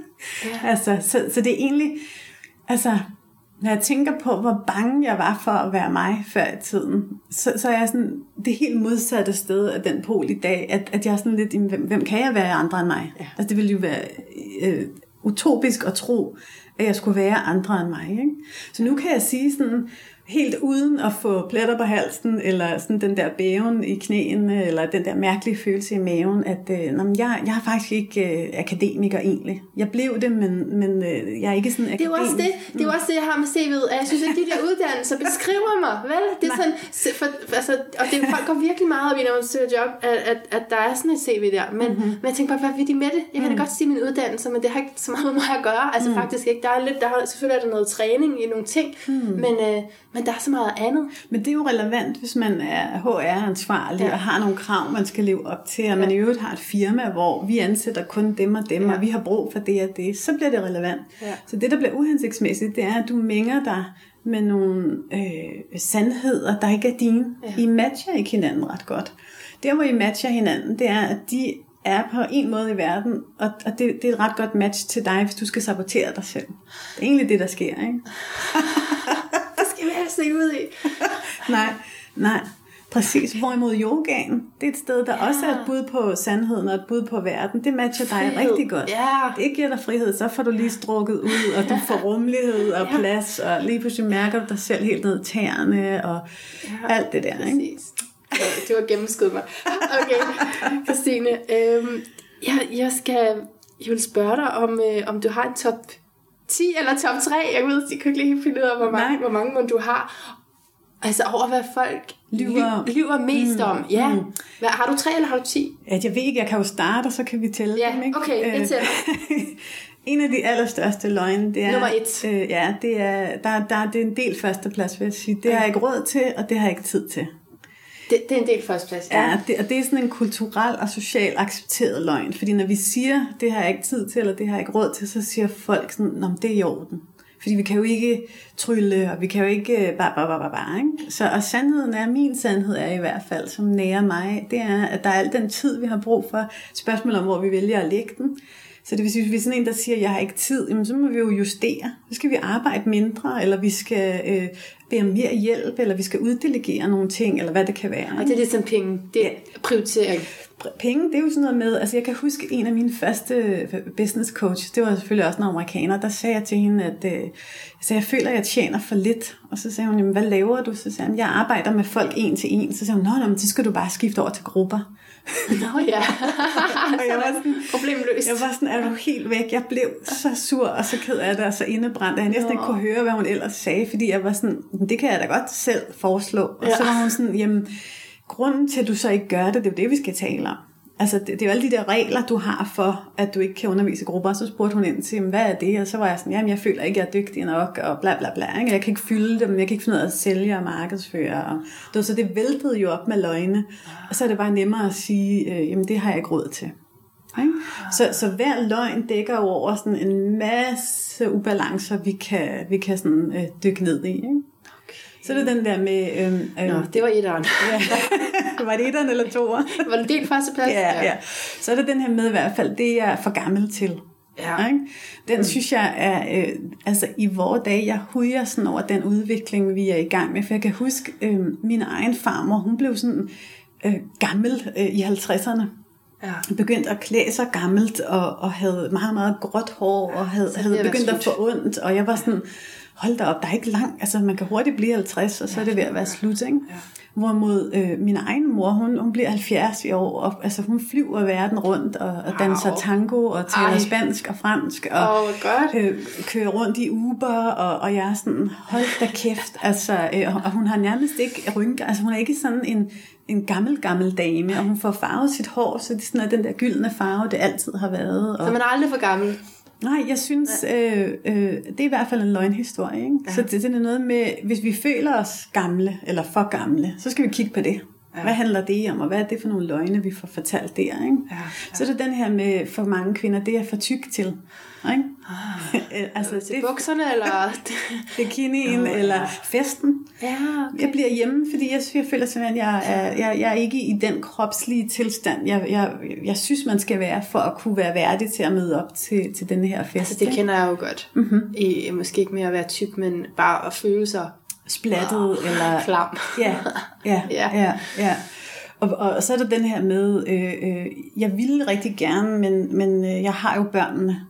ja. altså, så, så det er egentlig... Altså, når jeg tænker på, hvor bange jeg var for at være mig før i tiden, så, så er jeg sådan det helt modsatte sted af den pol i dag, at, at jeg er sådan lidt, hvem, hvem kan jeg være andre end mig? Ja. Altså det ville jo være øh, utopisk at tro, at jeg skulle være andre end mig. Ikke? Så nu kan jeg sige sådan, helt uden at få pletter på halsen, eller sådan den der bæven i knæene, eller den der mærkelige følelse i maven, at øh, jamen, jeg, jeg er faktisk ikke øh, akademiker egentlig. Jeg blev det, men, men øh, jeg er ikke sådan akademiker. Det er jo også det, det, er også det jeg har med CV'et, at jeg synes, at de der uddannelser beskriver mig, vel? Det er sådan, for, altså, og det, folk går virkelig meget op i, når man søger job, at, at, at der er sådan et CV der, men, mm-hmm. men jeg tænker bare, hvad vil de med det? Jeg kan da godt sige min uddannelse, men det har ikke så meget med mig at gøre, altså mm. faktisk ikke. Der er lidt, der har, selvfølgelig er der noget træning i nogle ting, mm. men, øh, men Men der er så meget andet. Men det er jo relevant, hvis man er HR-ansvarlig ja. og har nogle krav, man skal leve op til, og man Ja. i øvrigt har et firma, hvor vi ansætter kun dem og dem, Ja. og vi har brug for det og det, så bliver det relevant. Ja. Så det, der bliver uhensigtsmæssigt, det er, at du mænger dig med nogle øh, sandheder, der ikke er dine. Ja. I matcher ikke hinanden ret godt. Der, hvor I matcher hinanden, det er, at de er på en måde i verden, og, og det, det er et ret godt match til dig, hvis du skal sabotere dig selv. Det er egentlig det, der sker, ikke? Det ikke ud i. Nej, nej. Præcis. Hvorimod yogaen, det er et sted, der ja. også er et bud på sandheden og et bud på verden. Det matcher dig Frihed. rigtig godt. Ja. Det giver dig frihed, så får du lige strukket ud, og du får rummelighed og Ja. plads, og lige pludselig mærker du dig selv helt ned tæerne, og ja, alt det der. Ikke? Præcis. Ja, du har gennemskudt mig. Okay, Christine. Øhm, jeg, jeg skal jeg vil spørge dig, om, øh, om du har en top 10 eller top 3. Jeg, ved, jeg kan ikke lige finde ud af, hvor mange, Nej. hvor mange mon du har. Altså over, hvad folk Lyver. ly- lyver mest mm, om. Ja. Mm. Hvad, har du 3 eller har du 10? At jeg ved ikke, jeg kan jo starte, og så kan vi tælle Ja, dem. Ikke? okay, jeg Øh, tæller. en af de allerstørste løgne, det er... Nummer et. Øh, ja, det er, der, der, det er en del førsteplads, vil jeg sige. Det har jeg ikke råd til, og det har jeg ikke tid til. Det, det er en del førsteplads. Ja, det, og det er sådan en kulturel og social accepteret løgn. Fordi når vi siger, det har jeg ikke tid til, eller det har jeg ikke råd til, så siger folk sådan, Nå, det er i orden. Fordi vi kan jo ikke trylle, og vi kan jo ikke bare, bare, bare, bare, bare ikke? Så og sandheden er, min sandhed er i hvert fald, som nærer mig, det er, at der er al den tid, vi har brug for. Spørgsmål om, hvor vi vælger at lægge den. Så det vil sige, hvis vi er sådan en, der siger, jeg har ikke tid, jamen, så må vi jo justere. Så skal vi arbejde mindre, eller vi skal øh, bede om mere hjælp, eller vi skal uddelegere nogle ting, eller hvad det kan være. Og det er ligesom penge. Det er prioritering. Penge, det er jo sådan noget med, altså jeg kan huske en af mine første business coach, det var selvfølgelig også en amerikaner, der sagde jeg til hende, at øh, jeg, sagde, jeg føler, at jeg tjener for lidt. Og så sagde hun, jamen, hvad laver du? Så sagde hun, jeg arbejder med folk en til en. Så sagde hun, nå, nå men så skal du bare skifte over til grupper. Nå ja. Og jeg var sådan, Problemløst. jeg var sådan, er du helt væk? Jeg blev så sur og så ked af det, og så indebrændt, at jeg næsten ikke kunne høre, hvad hun ellers sagde, fordi jeg var sådan, "Men det kan jeg da godt selv foreslå. Og Ja. så var hun sådan, jamen, grunden til, at du så ikke gør det, det er jo det, vi skal tale om. Altså, det, det er jo alle de der regler, du har for, at du ikke kan undervise i grupper. Og så spurgte hun ind til, hvad er det? Og så var jeg sådan, jamen, jeg føler ikke, jeg er dygtig nok, og bla bla bla. Ikke? Jeg kan ikke fylde dem, jeg kan ikke finde ud af at sælge og markedsføre. Og det var så det væltede jo op med løgne. Og så er det bare nemmere at sige, øh, jamen, det har jeg ikke råd til. Ikke? Så, så hver løgn dækker jo over sådan en masse ubalancer, vi kan, vi kan sådan, øh, dykke ned i. Ikke? Så er det den der med... Øhm, øhm, Nå, det var etteren. ja. var det etteren eller toeren? Var det delt førsteplads? Ja, ja. Så er det den her med i hvert fald, det er jeg for gammel til. Ja. Ikke? Den synes jeg er, øh, altså i vores dage, jeg huger sådan over den udvikling, vi er i gang med. For jeg kan huske, øh, min egen farmor, hun blev sådan øh, gammel øh, i 50'erne. Ja. Begyndte at klæde sig gammelt, og, og havde meget, meget gråt hår, og havde, havde begyndt at få ondt. Og jeg var sådan, hold da op, der er ikke langt. Altså man kan hurtigt blive 50, og så er det ved at være slut, ikke? Ja. Hvorimod øh, min egen mor, hun, hun bliver 70 i år, og altså, hun flyver verden rundt og, og danser Wow. tango og taler Ej. spansk og fransk og hvor godt. øh, kører rundt i Uber, og, og jeg er sådan, hold da kæft, altså, øh, og hun har nærmest ikke rynker, altså hun er ikke sådan en, en gammel, gammel dame, og hun får farvet sit hår, så det er sådan, at den der gyldne farve, det altid har været. Og, Så man er aldrig for gammel. Nej, jeg synes, øh, øh, det er i hvert fald en løgnhistorie. Ikke? Ja. Så det, det er noget med, hvis vi føler os gamle, eller for gamle, så skal vi kigge på det. Ja. Hvad handler det om, og hvad er det for nogle løgne, vi får fortalt der? Ikke? Ja, ja. Så er det den her med, for mange kvinder, det er for tyk til. Ikke? Øh, altså, Til det, bukserne, eller... bikinien, ja. eller festen. ja, okay. Jeg bliver hjemme, fordi jeg, jeg føler simpelthen, at jeg er, jeg, jeg er ikke i den kropslige tilstand, jeg, jeg, jeg synes, man skal være, for at kunne være værdig til at møde op til, til den her fest. Altså, det ikke? kender jeg jo godt. Mm-hmm. I, måske ikke med at være tyk, men bare at føle sig splattet, eller klam. Ja, ja, Ja. ja, ja. ja. Og, og så er der den her med, øh, øh, jeg ville rigtig gerne, men, men øh, jeg har jo børnene.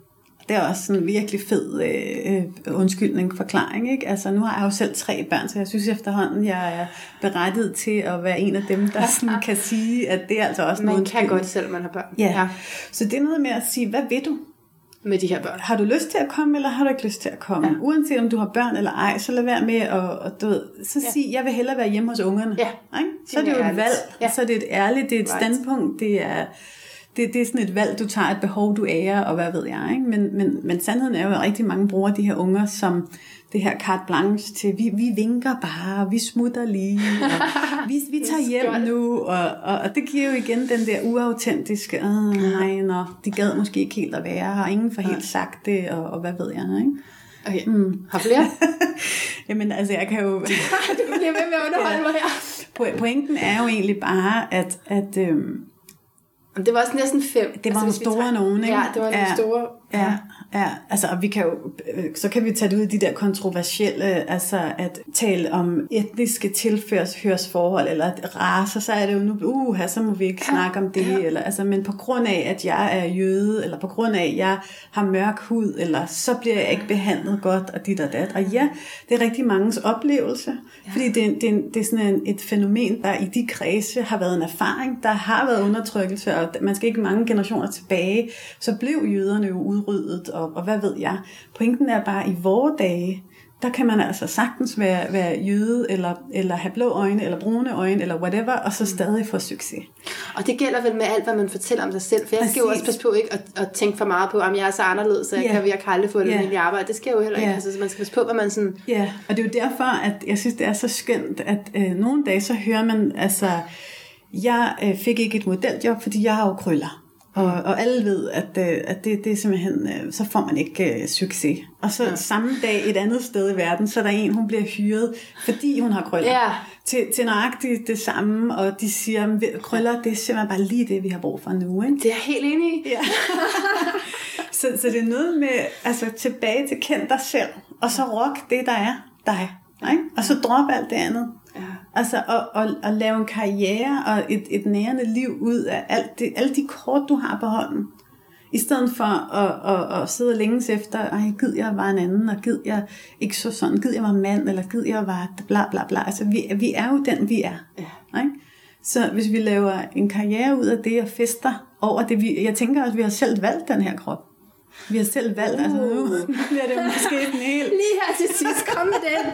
Det er også sådan en virkelig fed øh, undskyldning, forklaring. Ikke? Altså, nu har jeg jo selv tre børn, så jeg synes efterhånden, jeg er berettiget til at være en af dem, der sådan kan sige, at det er altså også en Man kan godt, selvom man har børn. Ja. ja. Så det er noget med at sige, hvad vil du? Med de her børn. Har du lyst til at komme, eller har du ikke lyst til at komme? Ja. Uanset om du har børn eller ej, så lad være med at, du ved, så Ja. sig, jeg vil hellere være hjemme hos ungerne. Ja. Ikke? Så er Det det er jo et valg, Ja. så er det et ærligt, det er et Right. standpunkt, det er, det, det er sådan et valg, du tager, et behov, du ærer, og hvad ved jeg. Ikke? Men, men, men sandheden er jo, at rigtig mange bruger de her unger som, det her carte blanche til, vi, vi vinker bare, vi smutter lige, og vi, vi tager hjem nu, og, og, og det giver jo igen den der uautentiske, øh, nej, nå, de gad måske ikke helt at være her, ingen får helt sagt det, og, og hvad ved jeg, ikke? Okay. Mm. Har flere? Jamen altså, jeg kan jo... du kan blive ved med at underholde mig her. Pointen er jo egentlig bare, at, at øhm, det var også næsten fem. Det var altså, nogle store nogen, ikke? Ja, det var nogle ja, store. Ja, ja, altså, og vi kan jo, øh, så kan vi tage det ud i de der kontroversielle, altså at tale om etniske tilførsforhold, eller raser, så er det jo nu, uh, så må vi ikke ja, snakke om det, ja. eller, altså, men på grund af, at jeg er jøde, eller på grund af, at jeg har mørk hud, eller så bliver jeg ikke behandlet godt, og dit og dat. Og ja, det er rigtig mangens oplevelse, ja. fordi det, det, det er sådan en, et fænomen, der i de kredse har været en erfaring, der har været undertrykkelse, og man skal ikke mange generationer tilbage, så blev jøderne jo udryddet, og, og hvad ved jeg. Pointen er bare, at i vore dage, der kan man altså sagtens være, være jøde, eller, eller have blå øjne, eller brune øjne, eller whatever, og så mm. stadig få succes. Og det gælder vel med alt, hvad man fortæller om sig selv, for jeg Præcis. skal jo også passe på ikke at, at tænke for meget på, om jeg er så anderledes, så jeg yeah. kan jeg kan aldrig få det yeah. med arbejde. Det skal jo heller ikke. Yeah. Altså, så man skal passe på, hvad man sådan... Ja, yeah. og det er jo derfor, at jeg synes, det er så skønt, at øh, nogle dage, så hører man, altså, jeg øh, fik ikke et modeljob, fordi jeg har jo krøller. Og, og alle ved, at, øh, at det, det er simpelthen, øh, så får man ikke uh, succes. Og så ja. samme dag et andet sted i verden, så er der en, hun bliver hyret, fordi hun har krøller. Ja. Til, til nøjagtigt det samme, og de siger, at krøller, det er simpelthen bare lige det, vi har brug for nu. Ikke? Det er jeg helt enig i. Ja. så, så det er noget med, altså tilbage til kend dig selv, og så rock det, der er dig. Ikke? Og så drop alt det andet. Altså at, at, at lave en karriere og et, et nærende liv ud af alt det, alle de kort, du har på hånden. I stedet for at, at, at sidde længes efter, ej, gid jeg var en anden, og gid jeg ikke så sådan, gid jeg var mand, eller gid jeg var bla bla bla. Altså vi, vi er jo den, vi er. Ja. Ikke? Så hvis vi laver en karriere ud af det og fester over det, vi, jeg tænker også, at vi har selv valgt den her krop. Vi har selv valgt, uh. altså nu bliver det måske en helt... Lige her til sidst, kom med den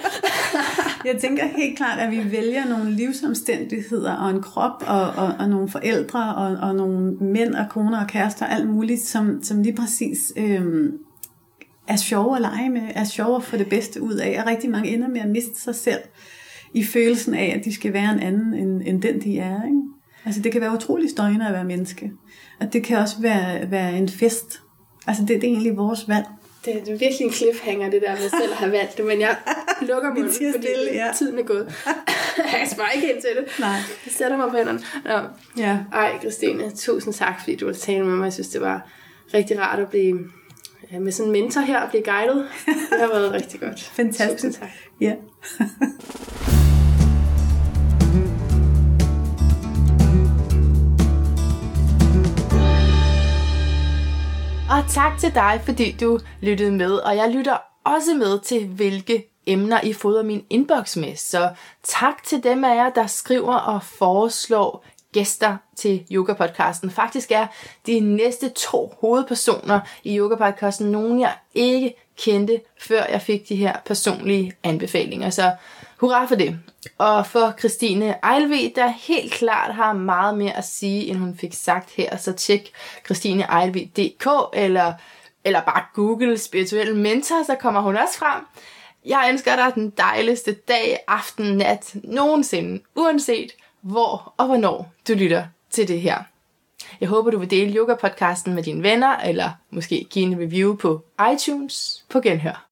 jeg tænker helt klart, at vi vælger nogle livsomstændigheder og en krop og, og, og nogle forældre og, og nogle mænd og koner og kærester og alt muligt, som, som lige præcis øh, er sjove at lege med, er sjove at få det bedste ud af, og rigtig mange ender med at miste sig selv i følelsen af, at de skal være en anden end, end den, de er. Ikke? Altså det kan være utrolig støjende at være menneske. Og det kan også være, være en fest Altså, det, det er egentlig vores valg. Det, er virkelig en cliffhanger, det der med selv at have valgt det, men jeg lukker munden, fordi stille, ja. tiden er gået. jeg sparer ikke helt til det. Nej. Jeg sætter mig på hænderne. Nå. Ja. Ej, Christine, tusind tak, fordi du ville tale med mig. Jeg synes, det var rigtig rart at blive med sådan en mentor her og blive guidet. Det har været rigtig godt. Fantastisk. Tusind tak. Ja. Og tak til dig, fordi du lyttede med. Og jeg lytter også med til, hvilke emner I fodrer min inbox med. Så tak til dem af jer, der skriver og foreslår gæster til yoga-podcasten. Faktisk er de næste to hovedpersoner i yoga-podcasten nogen, jeg ikke kendte, før jeg fik de her personlige anbefalinger. Så hurra for det. Og for Christine Ejlve, der helt klart har meget mere at sige, end hun fik sagt her, så tjek christineejlve.dk eller, eller bare Google spirituel mentor, så kommer hun også frem. Jeg ønsker dig den dejligste dag, aften, nat, nogensinde, uanset hvor og hvornår du lytter til det her. Jeg håber, du vil dele yoga-podcasten med dine venner, eller måske give en review på iTunes på genhør.